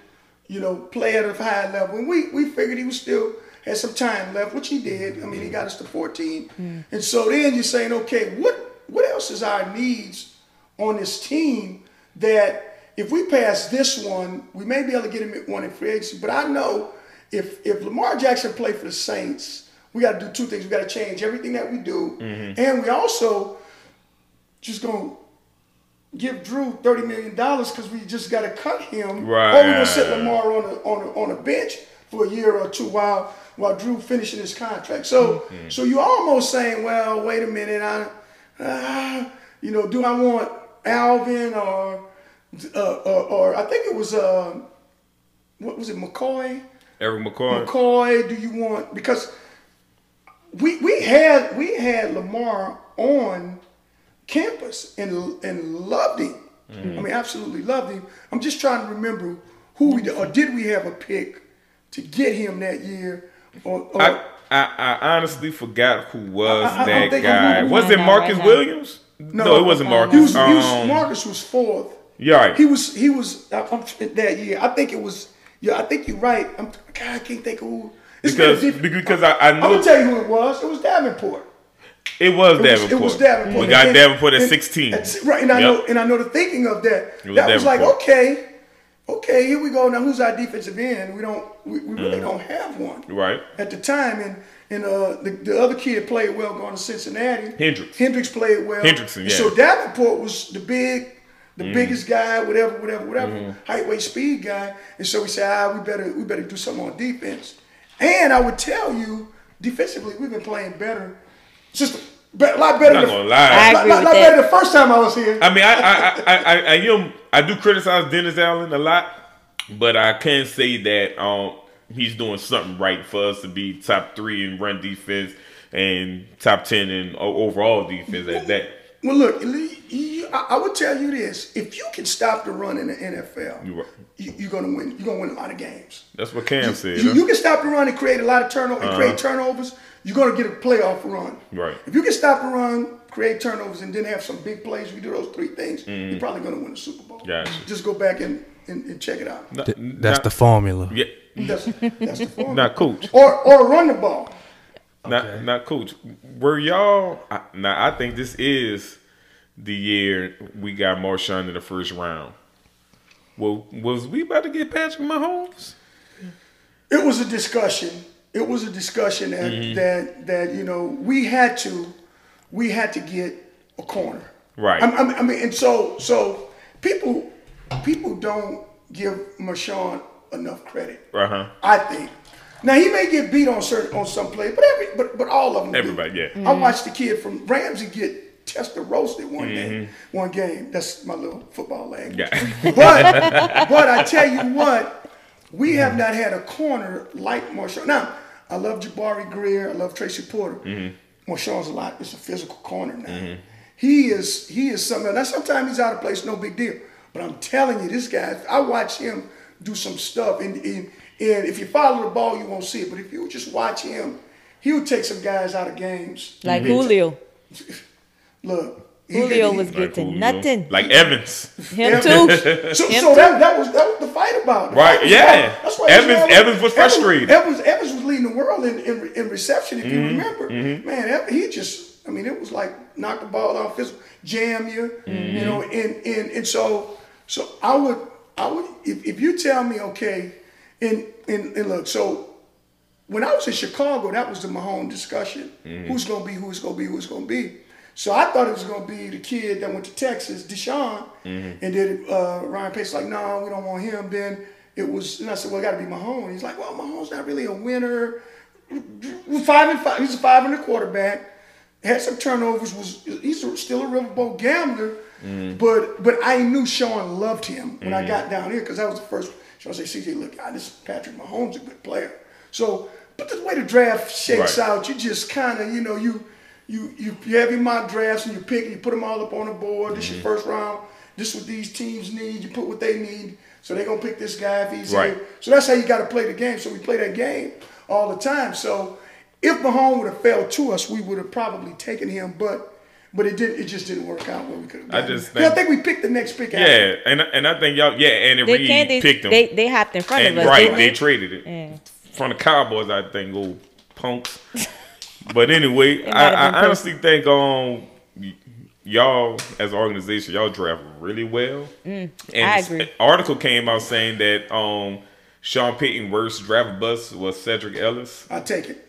you know, play at a high level? And we we figured he was still had some time left, which he did. I mean, he mm-hmm. got us to 14. Mm. And so then you're saying, okay, what what else is our needs on this team that if we pass this one, we may be able to get him at one in free agency. But I know if if Lamar Jackson play for the Saints, we got to do two things. We got to change everything that we do, mm-hmm. and we also just gonna give Drew thirty million dollars because we just got to cut him, Right. or we gonna sit Lamar on a on a, on a bench for a year or two while while Drew finishing his contract. So mm-hmm. so you almost saying, well, wait a minute, I, uh, you know, do I want Alvin or uh, or, or I think it was uh, what was it McCoy? Erik McCoy. McCoy, do you want because we we had we had Lamar on campus and and loved him. Mm-hmm. I mean, absolutely loved him. I'm just trying to remember who we did, or did we have a pick to get him that year? Or, or I, I I honestly forgot who was I- I- that guy. Was it Marcus right. Williams? No, it wasn't Marcus. he was, he was Um, Marcus was fourth. Yeah, right. He was he was I- that year. I think it was. Yeah, I think you're right. I'm, God, I can't think of who. It's because because I, I I'm gonna tell you who it was. It was Davenport. it was It was, Davenport. it was Davenport. We got And- Davenport at and- 16. and- right, and I Yep. know, and I know the thinking of that. It was that was like, okay, okay, here we go. Now, who's our defensive end? We don't, we, we really don't have one Mm-hmm. Right. at the time. And and uh, the, the other kid played well going to Cincinnati. Hendricks. Hendricks played well. Hendrickson, yeah. So Davenport was the big. The Mm-hmm. biggest guy, whatever, whatever, whatever, height, weight, speed guy, and so we said, ah, we better, we better do something on defense. And I would tell you, defensively, we've been playing better, just be- a lot better. I'm not than- gonna lie. I lot, agree lot, with lot that. better the first time I was here. I mean, I I, I, I, I, I, am, I do criticize Dennis Allen a lot, but I can say that um, he's doing something right for us to be top three in run defense and top ten in overall defense at that. well, look, you, I, I would tell you this: if you can stop the run in the NFL, You right. you, you're gonna win. You're gonna win a lot of games. That's what Cam said. You, huh? you can stop the run and create a lot of turnover and create turnovers. You're gonna get a playoff run. Right. If you can stop the run, create turnovers, and then have some big plays, you do those three things, you're mm-hmm. probably gonna win the Super Bowl. Gotcha. Just go back and, and, and check it out. Not- That's not- the formula. yeah, That's, that's the formula. not coach. Or or run the ball. Not not coach. Were y'all? I, now I think this is the year we got Marshon in the first round. Well, was we about to get Patrick Mahomes? It was a discussion. It was a discussion that Mm-hmm. that that you know we had to we had to get a corner. Right. I, I mean, I mean, and so so people people don't give Marshon enough credit. Uh huh. I think. Now he may get beat on certain on some plays, but every but but all of them. do. Everybody, yeah. I watched the kid from Ramsey get tested roasted one day, Mm-hmm. one game. That's my little football language. Yeah. But but I tell you what, we have not had a corner like Marshon. Now I love Jabari Greer. I love Tracy Porter. Mm-hmm. Marshon's a lot. It's a physical corner now. He is he is something. Now sometimes he's out of place, no big deal. But I'm telling you, this guy. I watch him do some stuff, and and, and if you follow the ball, you won't see it. But if you just watch him, he'll take some guys out of games. Like Julio. Look, Julio he- was Like getting who, nothing. Like Evans. Him too. So, Him so too. that, that was that was the fight about. The Right, fight yeah. about- That's why Evans- Israel- Evans was frustrated. Evans, Evans was in, in, in reception. If you Mm-hmm, remember, man, Ev- he just. I mean, it was like knock the ball off, physical, jam you, Mm-hmm. you know, and and and so so I would I would if, if you tell me okay, and and and look so. When I was in Chicago, that was the Mahomes discussion. Mm-hmm. Who's gonna be? Who's gonna be? Who's gonna be? So I thought it was gonna be the kid that went to Texas, Deshaun, Mm-hmm. and then uh, Ryan Pace like, no, we don't want him. Then it was, and I said, well, it got to be Mahomes. He's like, well, Mahone's not really a winner. Five and five. He's a five and a quarterback. Had some turnovers. Was he's still a riverboat gambler. Mm-hmm. But but I knew Sean loved him when I got down here because that was the first Sean I say, CJ, look, God, this Patrick Mahomes a good player. So, but the way the draft shakes Right. out, you just kind of, you know, you you you you have your mock drafts and you pick and you put them all up on the board. This Mm-hmm. your first round. This what these teams need. You put what they need. So they're gonna pick this guy if he's Right. here. So that's how you got to play the game. So we play that game all the time. So if Mahomes would have fell to us, we would have probably taken him. But but it didn't. It just didn't work out where we could have. I just him. Yeah, I think- think we picked the next pick. after. Yeah, and and I think y'all, yeah, and They Reid can't. They, picked him. they they hopped in front and of us. right, didn't they traded it Yeah. from the Cowboys. I think, old punks. but anyway, I, I honestly think um y'all as an organization y'all draft really well. and Mm, I this agree. article came out saying that um Sean Payton worst draft bust was Sedrick Ellis. I take it.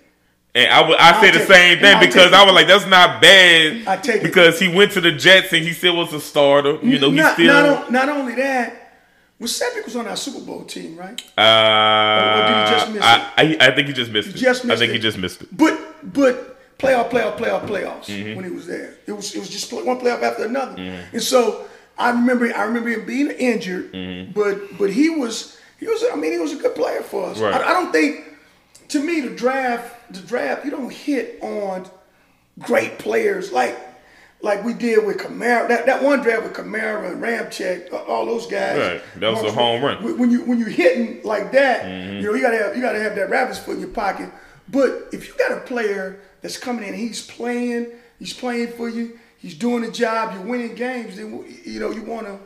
And I would I said the same it. thing I'll because I was like, that's not bad. I take it. because he went to the Jets and he still was a starter. You know, he not, still not, not only that, well, Sedrick was on our Super Bowl team, right? Uh, Or did he just miss I, I, I think he just missed it. just I think it. he just missed it. But but playoff, playoff, playoff, playoffs Mm-hmm. when he was there. It was it was just one playoff after another. And so I remember I remember him being injured, but but he was he was I mean he was a good player for us. Right. I, I don't think to me the draft the draft you don't hit on great players like like we did with Kamara. That, that one draft with Kamara and Ramczyk, all those guys. Right. That was a home run. When- you when you hitting like that, mm-hmm. you know you gotta have you gotta have that rabbit's foot in your pocket. But if you got a player that's coming in, he's playing, he's playing for you, he's doing the job, you're winning games. Then you know you wanna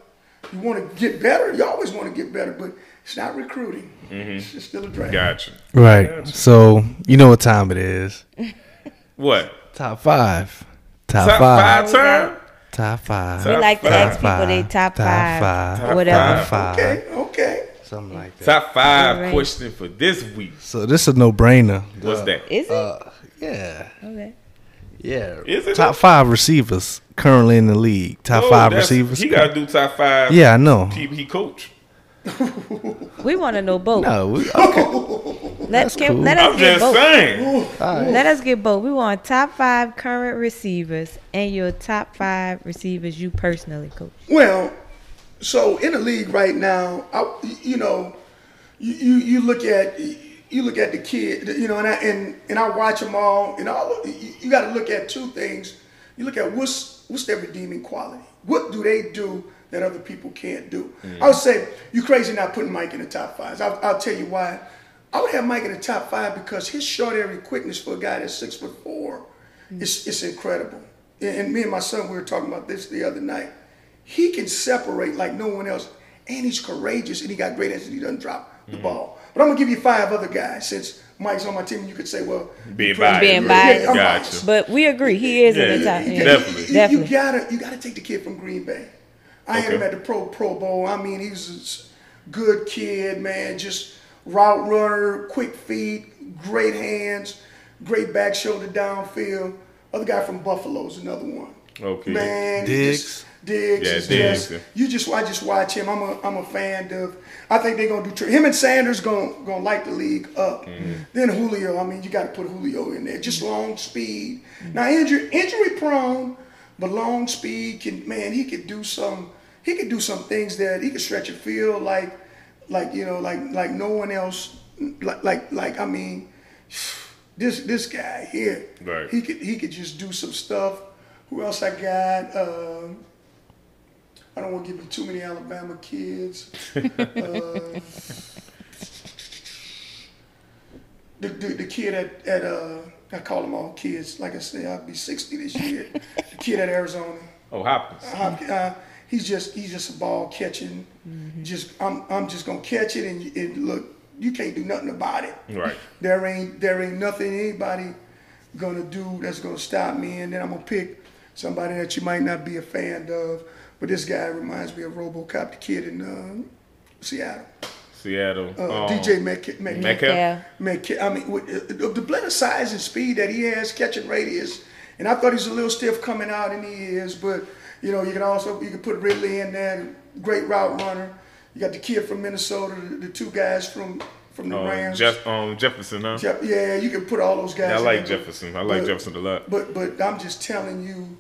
you wanna get better. You always want to get better, but it's not recruiting. It's just still a draft. Gotcha. Right. So you know what time it is. What? Top five. Top, Top five. five time? Top five. We like to Top ask people they top Top five, five. whatever. Top Five. Okay, okay. Something like that. Top five Alright. question for this week. So this is a no brainer. What's that? Is it? Uh, yeah. okay. Yeah. Is it? Top five receivers currently in the league. Top Oh, five receivers. He got to do top five. yeah, I know. He, he coach. We want to know both. No, we, okay. Let, can, cool. let us I'm get just both. saying. Let us get both. We want top five current receivers and your top five receivers you personally coach. Well, so in the league right now, I, you know, you, you you look at you look at the kid, you know, and I and, and I watch them all, and all you, you got to look at two things. You look at what's what's their redeeming quality. What do they do that other people can't do? I would say you crazy not putting Mike in the top five. I'll, I'll tell you why. I would have Mike in the top five because his short area quickness for a guy that's six foot four, mm. it's it's incredible. And, and me and my son we were talking about this the other night. He can separate like no one else, and he's courageous, and he got great hands, and he doesn't drop the mm-hmm. ball. But I'm gonna give you five other guys since Mike's on my team. You could say, well, Being you biased. Being Yeah, biased. I'm Gotcha. biased. But we agree he is in Yeah, the top. yeah, yeah. definitely. You, you Definitely. gotta you gotta take the kid from Green Bay. I had him at the Pro Pro Bowl. I mean, he's a good kid, man. Just route runner, quick feet, great hands, great back shoulder downfield. Other guy from Buffalo's another one. Okay. Man, he Diggs. just- Diggs Yeah, is Diggs. just you just I just watch him. I'm a I'm a fan of. I think they're gonna do tr- him and Sanders gonna gonna light the league up. Mm-hmm. Then Julio. I mean, you got to put Julio in there. Just mm-hmm. long speed. Now injury injury prone, but long speed can man. He could do some. He could do some things that he could stretch a field like like you know like like no one else. Like like like I mean. This this guy here, Right. he could he could just do some stuff. Who else I got? Um, I don't want to give you too many Alabama kids. uh, the, the, the kid at, at uh, I call them all kids. Like I say, I'll be 60 this year. the kid at Arizona. Oh, Hopkins. Uh, uh, he's just he's just a ball catching. Just I'm I'm just gonna catch it and, and look, you can't do nothing about it. Right. There ain't there ain't nothing anybody gonna do that's gonna stop me. And then I'm gonna pick somebody that you might not be a fan of, but this guy reminds me of RoboCop, the kid in uh, Seattle, Seattle. uh, Um, DJ Metcalf. Metcalf. Metcalf? Yeah. I mean, with, uh, the blend of size and speed that he has, catching radius, and I thought he's a little stiff coming out, and he is. But you know, you can also you can put Ridley in there, great route runner. You got the kid from Minnesota, the, the two guys from from the um, Rams. Jeff, um, Jefferson, huh? Jeff- yeah, you can put all those guys. Yeah, I like there. Jefferson. I like But- Jefferson a lot. But but I'm just telling you,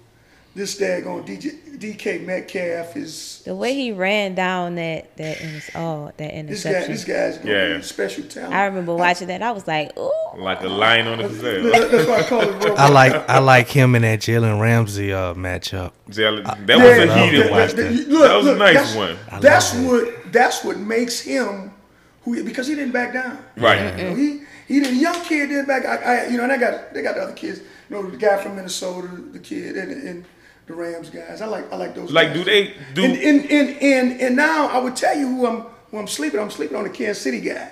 this daggone DJ, DK Metcalf is The way he ran down that that inter- oh that this guy. interception. This guy's gonna Yeah. be special talent. I remember watching that. I was like, ooh. Like a lion on the gazelle. That's why I call it. Robot. I like I like him in that Jalen Ramsey uh, matchup. Jalen- That Yeah, was a heated that- one. that- that- That was a nice that's, one. That's love what that's what makes him who because he didn't back down. Right. You know, he he the young kid didn't back. I, I you know, and I got they got the other kids. You know, the guy from Minnesota, the kid, and, and the Rams guys. I like I like those. Like, guys. do they do? And and, and and and now I would tell you who I'm who I'm sleeping. I'm sleeping on the Kansas City guy.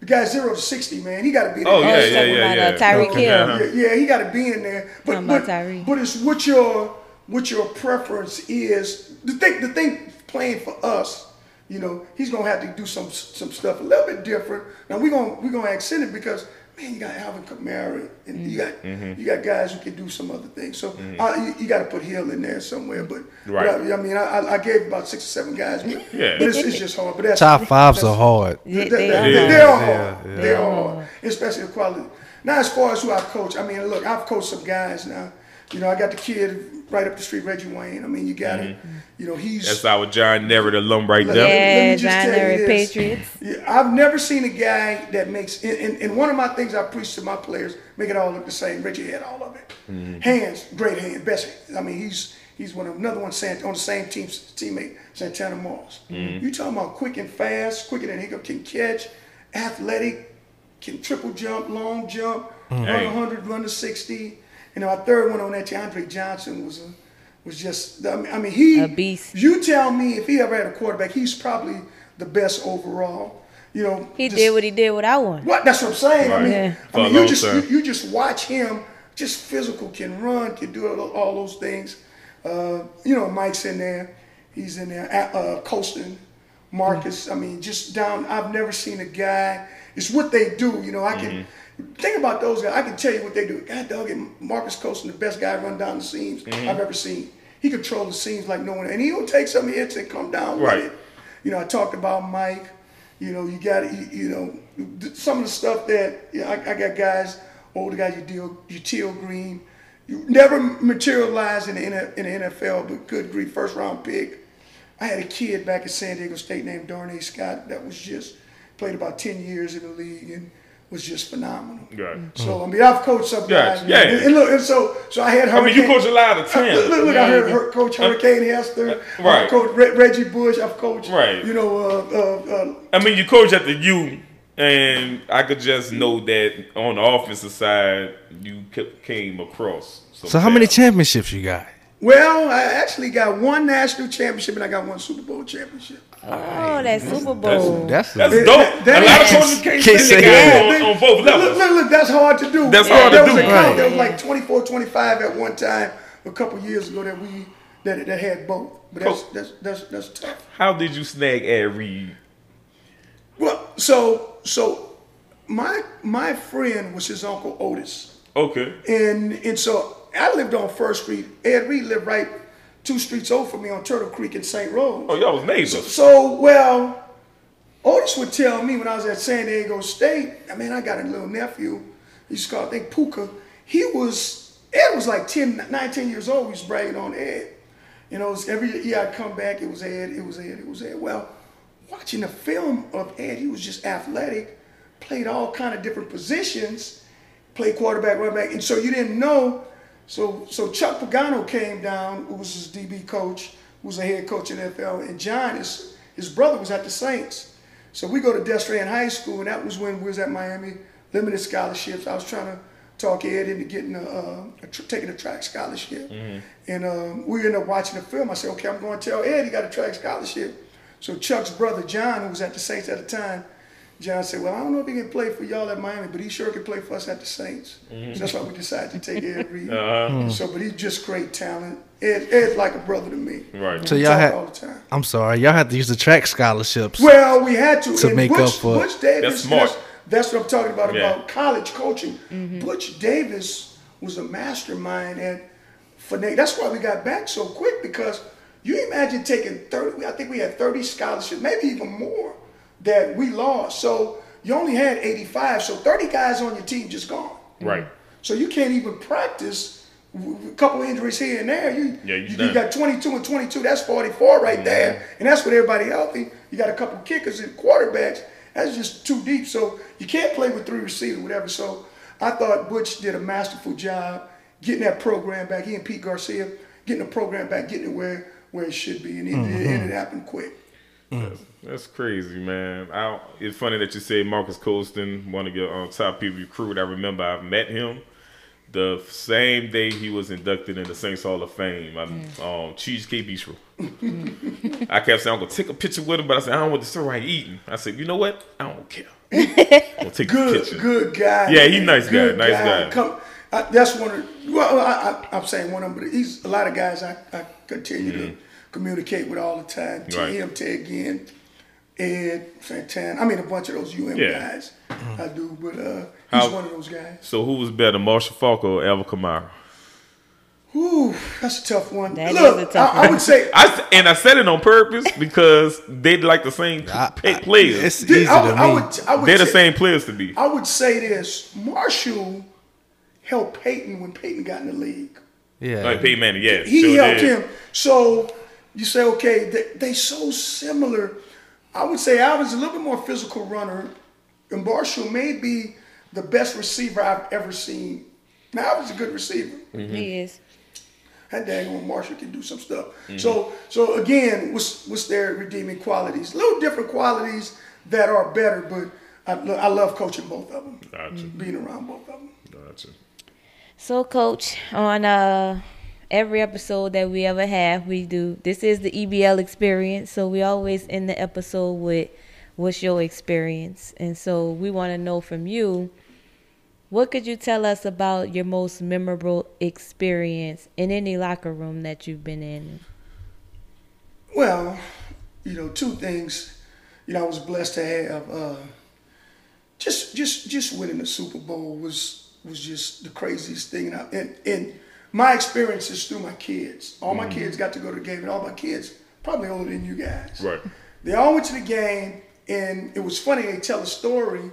The guy zero to sixty, man. He got to be. Oh, there. yeah, yeah, yeah, yeah. uh, Tyreek Okay, Hill. uh-huh. Yeah, yeah, he got to be in there. But Talking about but, Tyree. but it's what your what your preference is. The thing the thing playing for us, you know, he's gonna have to do some some stuff a little bit different. Now we're gonna we're gonna accent it because man, you got Alvin Kamara and you got Mm-hmm. you got guys who can do some other things. So uh, you, you got to put Hill in there somewhere. But, Right. but I, I mean, I, I- I gave about six or seven guys, but, Yeah. but it's, it's just hard. But that's Top fives that's- are hard. They- they, they they, are. they, Yeah. they're hard. Yeah, yeah. They're hard, especially the quality. Now, as far as who I've coached, I mean, look, I've coached some guys now. You know, I got the kid right up the street, Reggie Wayne. I mean, you got him. You know, he's. That's our John Ehret alum right Let- there. let me Yeah, just John tell you Derrick this. Patriots. Yeah, I've never seen a guy that makes, and, and, and one of my things I preach to my players, make it all look the same. Reggie had all of it. Mm-hmm. Hands, great hands, best hands. I mean, he's he's one of another one Sant- on the same team teammate, Santana Moss. Mm-hmm. You talking about quick and fast, quicker than he can catch, athletic, can triple jump, long jump, mm-hmm. run 100, run to 60. And our third one on that, Andre Johnson was a, was just. I mean, I mean, he A beast. You tell me if he ever had a quarterback, he's probably the best overall. You know, He just- did what he did without one. what? That's what I'm saying. I mean, Yeah. For I a mean, you long just you, you just watch him, just physical, can run, can do all, all those things. Uh, you know, Mike's in there. He's in there. Uh, uh, Colston, Marques. I mean, just down. I've never seen a guy. It's what they do. You know, I can Mm-hmm. Think about those guys. I can tell you what they do. God dog it, Marques Colston, the best guy run down the seams Mm-hmm. I've ever seen. He controls the seams like no one, and he'll take some hits and come down Right. with it. You know, I talked about Mike. You know, you got you, you know some of the stuff that you know, I, I got guys, older guys. You deal, Yatil Green. You never materialized in the, in the NFL, but good grief, first round pick. I had a kid back at San Diego State named Darnay Scott that was just played about ten years in the league and was just phenomenal. Right. So I mean, I've coached some Yeah, guys. yeah. And, and look, and so so I had I mean, you coach a lot of talent. Look, look, look, I heard her, Coach Hurricane Hester. right. I've coached Re- Reggie Bush. I've coached, Right. you know, uh, uh, uh, I mean, you coach at the U, and I could just know that on the offensive side, you came across. some So how many championships you got? well, I actually got one national championship and I got one Super Bowl championship. Oh, that Super Bowl. That's That's That- dope. that a lot of is- coaches can't, Can't say say that. on, on both levels. look, look, that's hard to do. That's Yeah, hard to there was do. A count, Right. There was like 24, 25 at one time a couple years ago that we that, that had both. But that's, Coach. that's that's that's tough. How did you snag Ed Reed? Well, so so my my friend was his uncle Otis. Okay. And and so I lived on First Street. Ed Reed lived right two streets over from me on Turtle Creek in St. Rose. Oh, y'all was neighbors. So, well, Otis would tell me when I was at San Diego State, I mean, I got a little nephew, He's called, I think, Puka. He was, Ed was like 10, 19 years old. He was bragging on Ed. You know, every year I'd come back, it was Ed, it was Ed, it was Ed. Well, watching the film of Ed, he was just athletic, played all kind of different positions, played quarterback, running back, and so you didn't know. So so Chuck Pagano came down, who was his DB coach, who was a head coach in the NFL, and John, his, his brother, was at the Saints. So we go to Destrehan High School, and that was when we was at Miami, limited scholarships. I was trying to talk Ed into getting a, uh, a tr- taking a track scholarship, and um, we ended up watching the film. I said, okay, I'm going to tell Ed he got a track scholarship. So Chuck's brother John, who was at the Saints at the time, John said, "Well, I don't know if he can play for y'all at Miami, but he sure can play for us at the Saints." So that's why we decided to take Ed Reed. Uh-huh. Hmm. So, but he's just great talent. Ed, Ed's like a brother to me. Right. So We y'all talk had. all the time. I'm sorry, y'all had to use the track scholarships. Well, we had to To And make Butch, up for- Butch Davis. That's smart. That's, that's what I'm talking about Yeah. about college coaching. Mm-hmm. Butch Davis was a mastermind at Fanatics. That's why we got back so quick because you imagine taking 30. I think we had 30 scholarships, maybe even more that we lost. So you only had 85. So 30 guys on your team just gone. Right. So you can't even practice a couple injuries here and there, you Yeah, you you, got 22 and 22. That's 44 right there, and that's with everybody healthy. You got a couple kickers and quarterbacks. That's just too deep. So you can't play with three receivers, whatever. So I thought Butch did a masterful job getting that program back. He and Pete Garcia getting the program back, getting it where where it should be, and it, it, and it mm-hmm. happened quick. That's crazy, man. I, it's funny that you say Marques Colston, one of your um, top people recruit. I remember I met him the same day he was inducted in the Saints Hall of Fame. I'm um, Cheesecake Bistro. I kept saying I'm gonna take a picture with him, but I said I don't want to start right eating. I said, you know what? I don't care. I'm gonna take a Good, picture. good guy. Yeah, he's man. nice guy, nice guy. Come, I, that's one of well, I, I, I'm saying one of them, but he's a lot of guys I, I continue to communicate with all the time. Mm-hmm. Right. Tim, Ted Ginn, Ed, Santan. I mean, a bunch of those UM Yeah. guys. I do, but uh, How- he's one of those guys. So who was better, Marshall Faulk or Alvin Kamara? Ooh, that's a tough one. That is Look, a tough I, I would say I s- and I said it on purpose because they like the same I- p- I- players. It's Dude, easy I, to I me. would, I would They're the same players to be. I would say this: Marshall helped Peyton when Peyton got in the league. yeah. Like Peyton Manning, yeah. he sure helped did. him. So you say, okay, they, they so similar. I would say Alvin's a little bit more physical runner, and Marshall may be the best receiver I've ever seen. Now Alvin's a good receiver. He is. That dang on Marshall can do some stuff. So so again, what's what's their redeeming qualities? Little different qualities that are better, but I, I love coaching both of them, Gotcha. being around both of them. Gotcha. So, Coach, on uh, every episode that we ever have, we do this is the EBL experience. So we always end the episode with what's your experience, and so we want to know from you. What could you tell us about your most memorable experience in any locker room that you've been in? Well, you know, two things. You know, I was blessed to have. Uh, just, just, just winning the Super Bowl was was just the craziest thing. And, I, and, and my experience is through my kids. All my mm-hmm. kids got to go to the game, and all my kids probably older than you guys. Right. They all went to the game, and it was funny. They tell a story.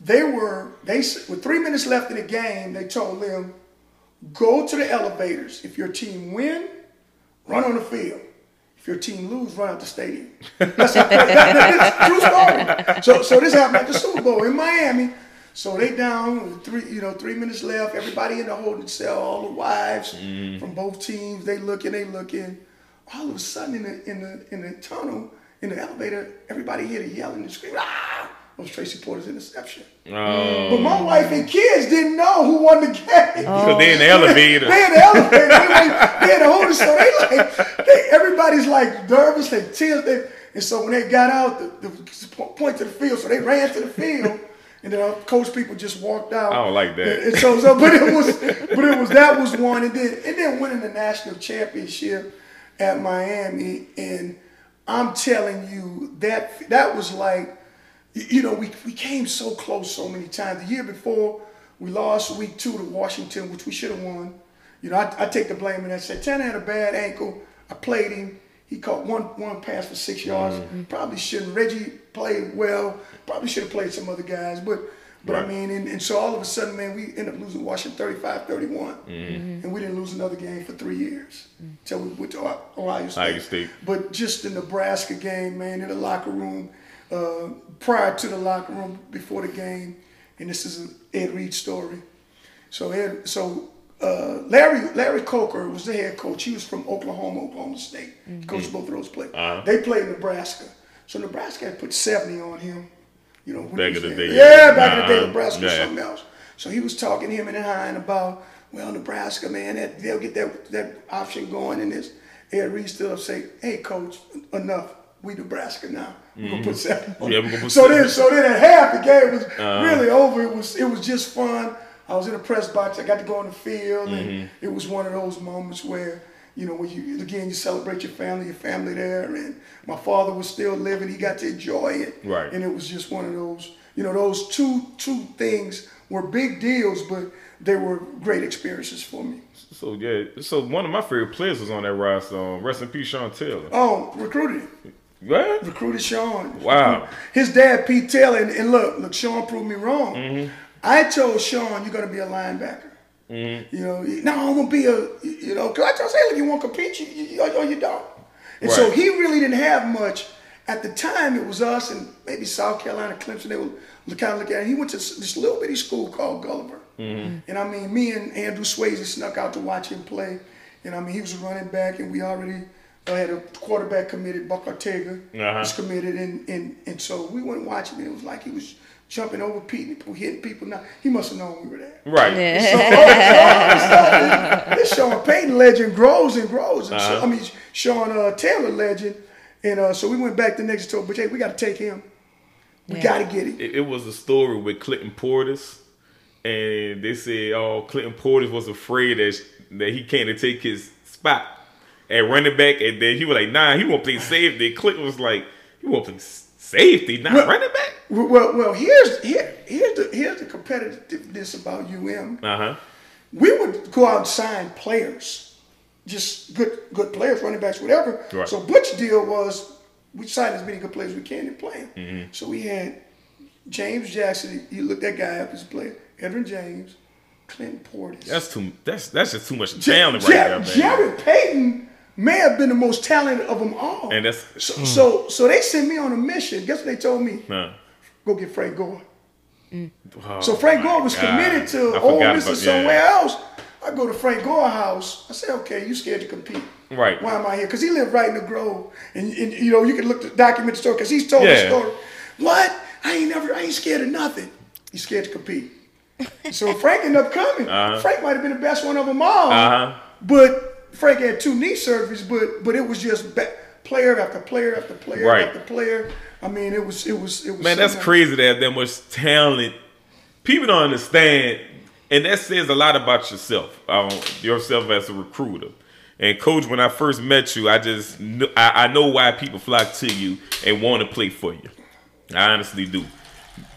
They were they with three minutes left in the game. They told them, "Go to the elevators. If your team win, run on the field. If your team lose, run out the stadium." That's, that- that is true story. So, so this happened at the Super Bowl in Miami. So they down three, you know, three minutes left. Everybody in the holding cell, all the wives from both teams. They looking, they looking. All of a sudden, in the in the in the tunnel, in the elevator, everybody hear the yelling and screaming. Ah! It was Tracy Porter's interception. Um, But my wife and kids didn't know who won the game. Because they in the elevator. They in the elevator. They, like, they in the holding cell. They like, they, everybody's like nervous. They tears. They, and so when they got out, the, the point to the field. So they ran to the field, and then our coach people just walked out. I don't like that. It shows up, but it was, but it was that was one, and then and then winning the national championship at Miami, and I'm telling you that that was like, you know, we we came so close so many times. The year before, we lost week two to Washington, which we should have won. You know, I, I take the blame, and I said Tanner had a bad ankle. I played him. He caught one one pass for six yards. Mm-hmm. Probably shouldn't. Reggie played well. Probably should have played some other guys, but. But I mean, and, and so all of a sudden, man, we end up losing Washington 35 31. And we didn't lose another game for three years until we went to Ohio- State. Ohio State. But just the Nebraska game, man, in the locker room, uh, prior to the locker room, before the game, and this is an Ed Reed story. So Ed, so uh, Larry Larry Coker was the head coach. He was from Oklahoma, Oklahoma State. Coached both of those players. Uh-huh. They played Nebraska. So Nebraska had put 70 on him. You know, Back in the day, Yeah, yeah. back in the day. Nebraska was something else. So he was talking him and Hine about, well, Nebraska, man, that, they'll get that that option going in this. Ed Reed stood up say, hey, coach, enough. We Nebraska now. We're gonna put seven. on Mm-hmm. Yeah, we're gonna put so seven. then, so then at half the game was Uh-huh. really over. It was it was just fun. I was in the press box. I got to go on the field, Mm-hmm. and it was one of those moments where you know when you again you celebrate your family, your family there, and my father was still living. He got to enjoy it, Right. And it was just one of those. You know, those two two things were big deals, but they were great experiences for me. So yeah, so one of my favorite players was on that roster. Um, rest in peace, Sean Taylor. Oh, recruited him. What? recruited Sean. Wow. His dad, Pete Taylor, and, and look, look, Sean proved me wrong. Mm-hmm. I told Sean, you're going to be a linebacker. Mm-hmm. You know, now I'm gonna be a, you know, because I just say, look, you want to compete, you, you, or you don't. And so he really didn't have much. At the time, it was us and maybe South Carolina, Clemson. They were kind of looking at. it. He went to this little bitty school called Gulliver, and I mean, me and Andreu Swasey snuck out to watch him play. And I mean, he was a running back, and we already uh, had a quarterback committed, Buck Ortega Uh-huh. was committed, and, and and so we went and watched him. It was like he was jumping over people, hitting people. Now he must have known we were there. Right. This Sean Payton legend grows and grows. And Uh-huh. I mean, Sean uh, Taylor legend. And uh, so we went back the next tour, but hey, we got to take him. We Yeah. got to get him. It, it was a story with Clinton Portis, and they said, "Oh, Clinton Portis was afraid that that he came to take his spot at running back," and then he was like, "Nah, he won't play safety." Clinton was like, "He won't play s- safety, not Well- running back." Well, well, here's here here's the here's the competitiveness about UM. Uh huh. We would go out and sign players, just good good players, running backs, whatever. Right. So Butch deal was we signed as many good players as we can and play 'em. Mm-hmm. So we had James Jackson. You look that guy up as a player. Edgerrin James, Clinton Portis. That's too. That's that's just too much talent right Ja- there, man. Jarrett Payton may have been the most talented of them all. And that's so, so so they sent me on a mission. Guess what they told me? uh, Go get Frank Gore. oh So Frank Gore was God. committed to Ole Miss or about- yeah. somewhere else. I go to Frank Gore house. I say, okay, you scared to compete. Right. Why am I here? Because he lived right in the Grove. And, and, you know, you can look the document the story because he's told the story. What? I ain't never, I ain't scared of nothing. He's scared to compete. so Frank ended up coming. Uh-huh. Frank might have been the best one of them all. Uh-huh. But Frank had two knee surgeries, but but it was just player after player after player Right. after player. I mean, it was it was it was. Man, that's crazy to have that much talent. People don't understand, and that says a lot about yourself, um, yourself as a recruiter. And coach, when I first met you, I just kn- I, I know why people flock to you and want to play for you. I honestly do.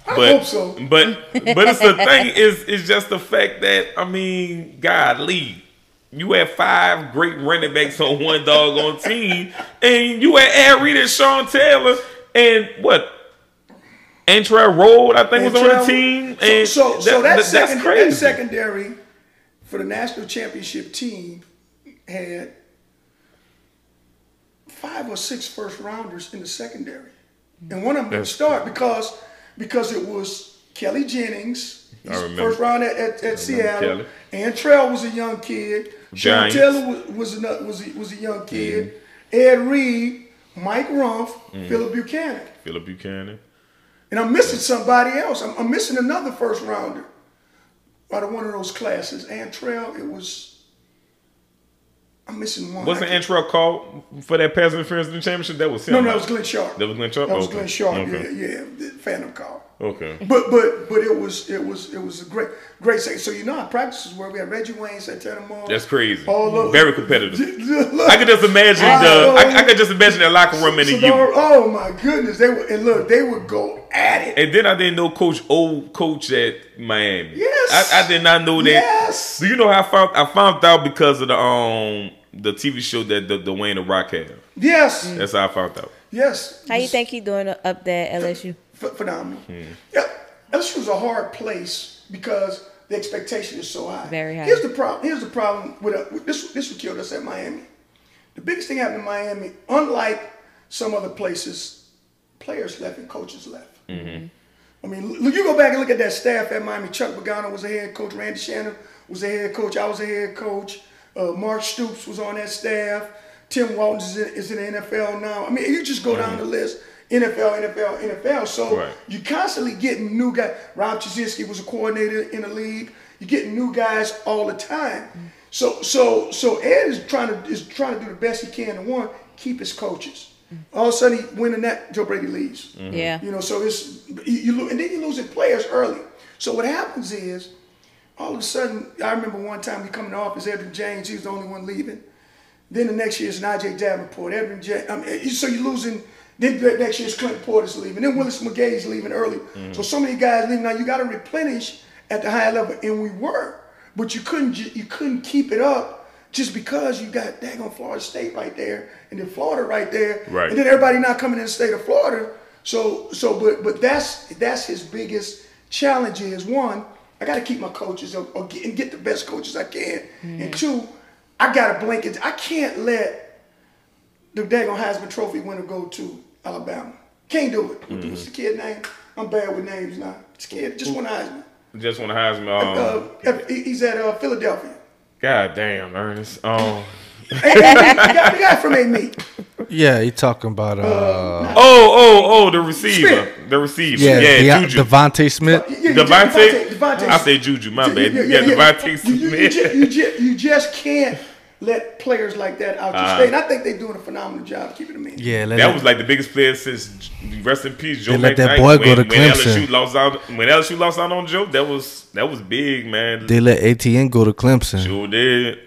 But hope so. but but it's the thing is it's just the fact that I mean, God, Lee, you had five great running backs on one doggone team, and you had Ed Reed and Sean Taylor, and what? Antrel Rolle, I think, was on the team. And so, so that, that's second, that crazy. secondary for the national championship team had five or six first rounders in the secondary, and one of them didn't That's- start because because it was Kelly Jennings, I he's remember. first round at, at, at Seattle. Kelly. Antrel was a young kid. Sean. Taylor was was, another, was, a, was a young kid. Ed Reed, Mike Rumph, Mm. Phillip Buchanan. Phillip Buchanan. And I'm missing somebody else. I'm, I'm missing another first rounder out of one of those classes. Antrel, it was. I'm missing one. Wasn't Antrel called for that pass interference in the championship? That was him. No, no, that was Glenn Sharpe. That was Glenn Sharpe? That was Okay. Glenn Sharpe. Okay. Yeah, yeah, the Phantom call. Okay. But but but it was it was it was a great great second. So you know our practices where we had Reggie Wayne, Santana Moore. That's crazy. all those- Very competitive. I could just imagine the. I, I could just imagine that locker room in the so U. Oh my goodness, they would and look, they would go at it. And then I didn't know Coach old coach at Miami. Yes. I, I did not know that. Yes. Do you know how I found I found out because of the um the TV show that the, the Wayne the Rock had. Yes, That's how I found out. yes. How you think he doing up there at LSU? Ph- phenomenal. Hmm. Yeah, LSU is a hard place because the expectation is so high. Very high. Here's the problem. Here's the problem with, uh, with this. This what killed us at Miami. The biggest thing happened in Miami, unlike some other places, players left and coaches left. I mean, look, you go back and look at that staff at Miami. Chuck Pagano was a head coach. Randy Shannon was a head coach. I was a head coach. Uh, Mark Stoops was on that staff. Tim Walton is in, is in the NFL now. I mean, you just go down the list. NFL, NFL, NFL. So Right. you constantly getting new guys. Rob Chudzinski was a coordinator in the league. You're getting new guys all the time. So so so Ed is trying to is trying to do the best he can to one keep his coaches. Mm-hmm. All of a sudden, he winning that, Joe Brady leaves. Mm-hmm. Yeah. You know, so it's you, you and then you losing players early. So what happens is, all of a sudden, I remember one time we come in the office, Edgerrin James, he was the only one leaving. Then the next year is Najeh Davenport, Edgerrin James. I mean, so you're losing. Then next year is Clinton Portis leaving. Then Willis McGahee's leaving early. Mm-hmm. So so many guys leaving. Now you got to replenish at the higher level, and we were, but you couldn't you couldn't keep it up just because you got daggone Florida State right there, and then Florida right there, Right. and then everybody not coming in the state of Florida. So so but but that's that's his biggest challenge is one I got to keep my coaches or, or get, and get the best coaches I can. Mm-hmm. And two, I got to blanket. I can't let the daggone Heisman Trophy winner go to Alabama. Can't do it. What's the kid name? I'm bad with names now. This kid just won a Heisman. Just want to Heisman. Um, Uh, F- he's at uh, Philadelphia. God damn, Ernest. Um, Hey, hey, hey, the, guy, the guy from A Yeah, he talking about uh, oh, oh, oh, the receiver, Smith. the receiver. yeah, Yeah, De- Juju. DeVonta Smith. Yeah, DeVonta. DeVonta. I say Juju. My bad. Yeah, DeVonta You, you, you, Smith. just, you, just, you just can't let players like that out your Uh-huh. state. And I think they're doing a phenomenal job keeping them in. Yeah, let That it- was like the biggest player since rest in peace Joe They let that McKnight. boy go when, to when Clemson. LSU lost out when LSU lost out on Joe. That was that was big, man. they let ATN go to Clemson. sure did.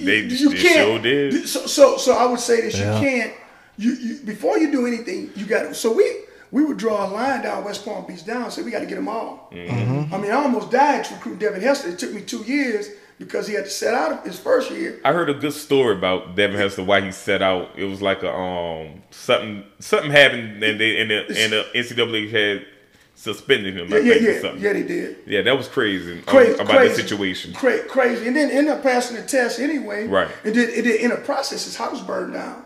They, you they can't. sure did. So, so, so I would say this: Yeah. you can't. You, you before you do anything, you got to. So we we would draw a line down West Palm Beach down. and Say we got to get them all. Mm-hmm. I mean, I almost died to recruit Devin Hester. It took me two years because he had to set out his first year. I heard a good story about Devin Hester why he set out. It was like a um something something happened and they and the and the NCAA had suspended him. I Yeah, yeah, or yeah, something. yeah. They did. Yeah, that was crazy, um, Crazy about crazy, the situation. Cra- crazy, and then end up passing the test anyway. Right. And then, and then in the process, his house burned down.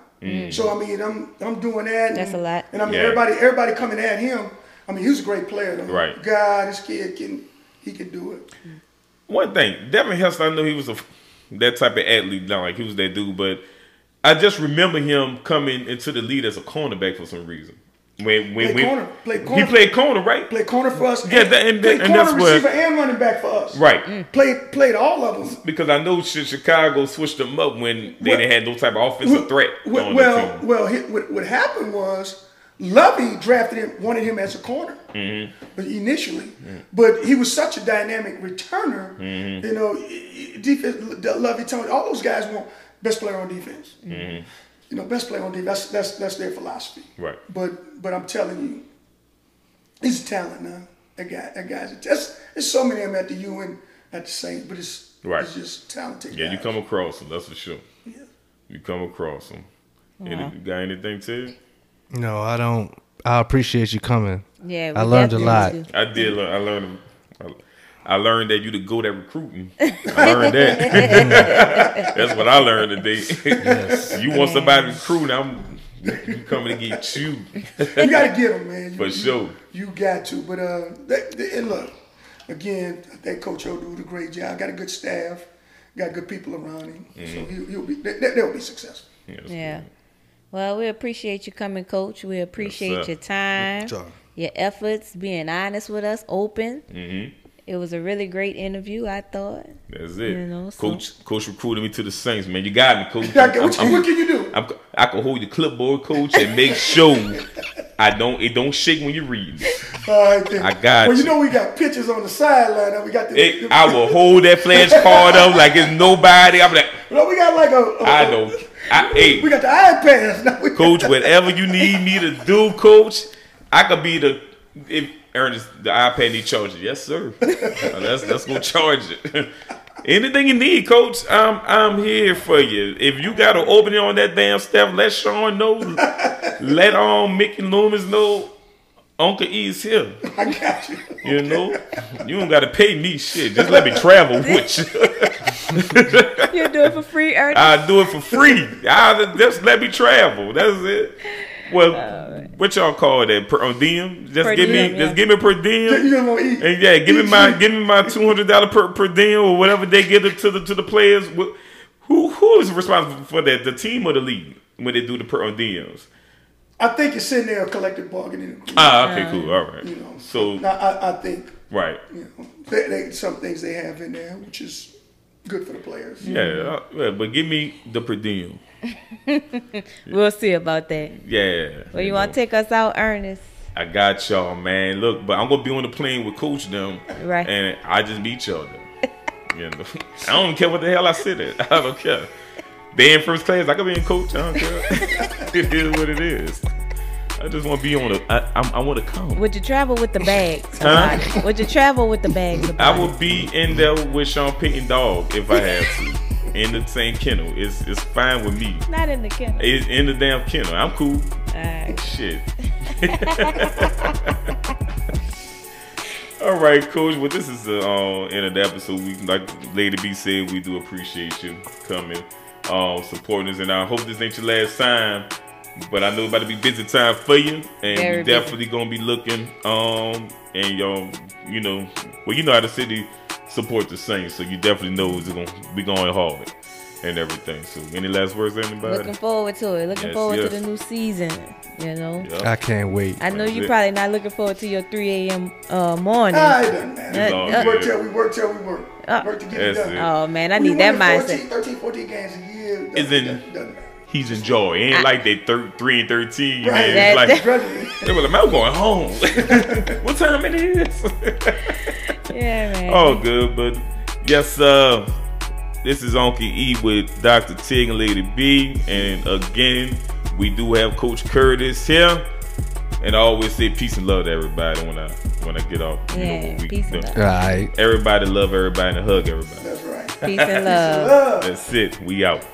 So I mean, I'm I'm doing that. That's and, a lot. And I mean, Yeah. everybody everybody coming at him. I mean, he was a great player. Though. Right. God, this kid can he can do it. One thing, Devin Hester, I know he was a that type of athlete, not like he was that dude, but I just remember him coming into the lead as a cornerback for some reason. When when, Played when corner. Played corner. he played corner, right? Played corner for us. Yeah, that- and- played and corner that's what- receiver and running back for us. Right. Mm. Played played all of them. Because I know Chicago switched them up when they didn't have no type of offensive threat Well, on well, team. well, what, what happened was Lovie drafted him, wanted him as a corner Mm-hmm. initially, but he was such a dynamic returner. Mm-hmm. You know, defense. Lovie, Tony, all those guys want best player on defense. Mm-hmm. You know, best player on defense. That's that's that's their philosophy. Right. But but I'm telling you, he's a talent now. That guy, that guy's a there's, there's so many of them at the UN at the Saints, but it's Right. it's just talented. Yeah, you come across them, that's for sure. Yeah. You come across them. Any, you got anything to? No, I don't. I appreciate you coming. Yeah, I learned a lot. do. I did. Learn, I learned. I learned that you to go that recruiting. I learned that. That's what I learned today. you want somebody to recruit? I'm you coming to get you You got to get them, man. You, for sure. You got to, but uh, they, they, and look, again, that Coach O do a great job. Got a good staff, got good people around him, so Mm-hmm. he'll, he'll be they, they- they'll be successful. Yes. Yeah. Well, we appreciate you coming, Coach. We appreciate sir. your time, Sure. your efforts, being honest with us, open. Mhm. It was a really great interview, I thought. That's it. You know, so- coach, coach recruited me to the Saints, man. You got me, coach. What, I'm- I'm- what can you do? I'm, I can hold your clipboard, coach, and make sure I don't it don't shake when you read. All right, then. I got Well, you you. know we got pictures on the sideline, and we got the. It, I will hold that flash card up like it's nobody. I'm like, No, we got like a. a I don't. I, hey, We got the iPads now. We coach, whatever you need me to do, coach, I could be the if Ernest the iPad need charger. Yes, sir. Let's let's go charge it. Anything you need, coach, I'm I'm here for you. If you got an opening on that damn stuff, let Sean know. let um Mickey Loomis know. Uncle E's here. I got you. You know, you don't got to pay me shit. Just let me travel with you. You do it for free, Ernest. I do it for free. I just let me travel. That's it. Well, what y'all call that? Per diem? Just Per give diem, me, yeah. just give me per You diem. just want to eat. And yeah, give me my, give me my two hundred dollar per per diem or whatever they give it to the to the players. Who who is responsible for that? The team or the league when they do the per diems? I think it's in there, collective bargaining agreement. Ah, okay, cool, all right. you know, So I, I, I think right, you know they, they, some things they have in there, which is good for the players. yeah, uh, yeah, but give me the per diem. We'll see about that. Yeah. Well, you know. want to take us out, Ernest? I got y'all, man. Look, but I'm gonna be on the plane with Coach them, Right. And I just beat y'all. There. you know, I don't care what the hell I sit at. I don't care. They in first class. I could be in coach. I don't care. it is what it is. I just want to be on the. I, I, I want to come. Would you travel with the bags? Huh? Would you travel with the bags? I would be in there with Sean Payton dog if I have to. In the same kennel. It's it's fine with me. Not in the kennel. It's in the damn kennel. I'm cool. All right. Shit. All All right, Coach. Well, this is the uh, end of the episode. We like Lady B said, we do appreciate you coming, uh, supporting us, and I hope this ain't your last time. But I know it's about to be busy time for you, and Very we busy. definitely gonna be looking. Um, and um, you know, well, you know how the city support the Saints, so you definitely know it's gonna be going hard and everything. So, any last words, anybody? Looking forward to it. Looking Yes, forward yes. to the new season. You know. Yeah. I can't wait. I know you it. probably not looking forward to your 3 a.m. Uh, morning. It doesn't matter. We Uh, work till we work till we work. Uh, work to get it done. it. oh man, I We need that winning mindset. 14, 13, 14 games a year. Is Doesn't- in- doesn't- doesn't matter. He's enjoying. Ain't I- like they thir- three and thirteen. Right. Man. That- It's like Gradually. they were like, "Man, I'm going home. what time it is? Yeah, man. oh, good, but yes, uh, this is Uncle E with Dr. Tig and Lady B, and again, we do have Coach Curtis here. And I always say peace and love to everybody when I when I get off. You know Yeah, what we peace and love. All right. Everybody love everybody and hug everybody. That's right. Peace and love. Love. That's it. We out.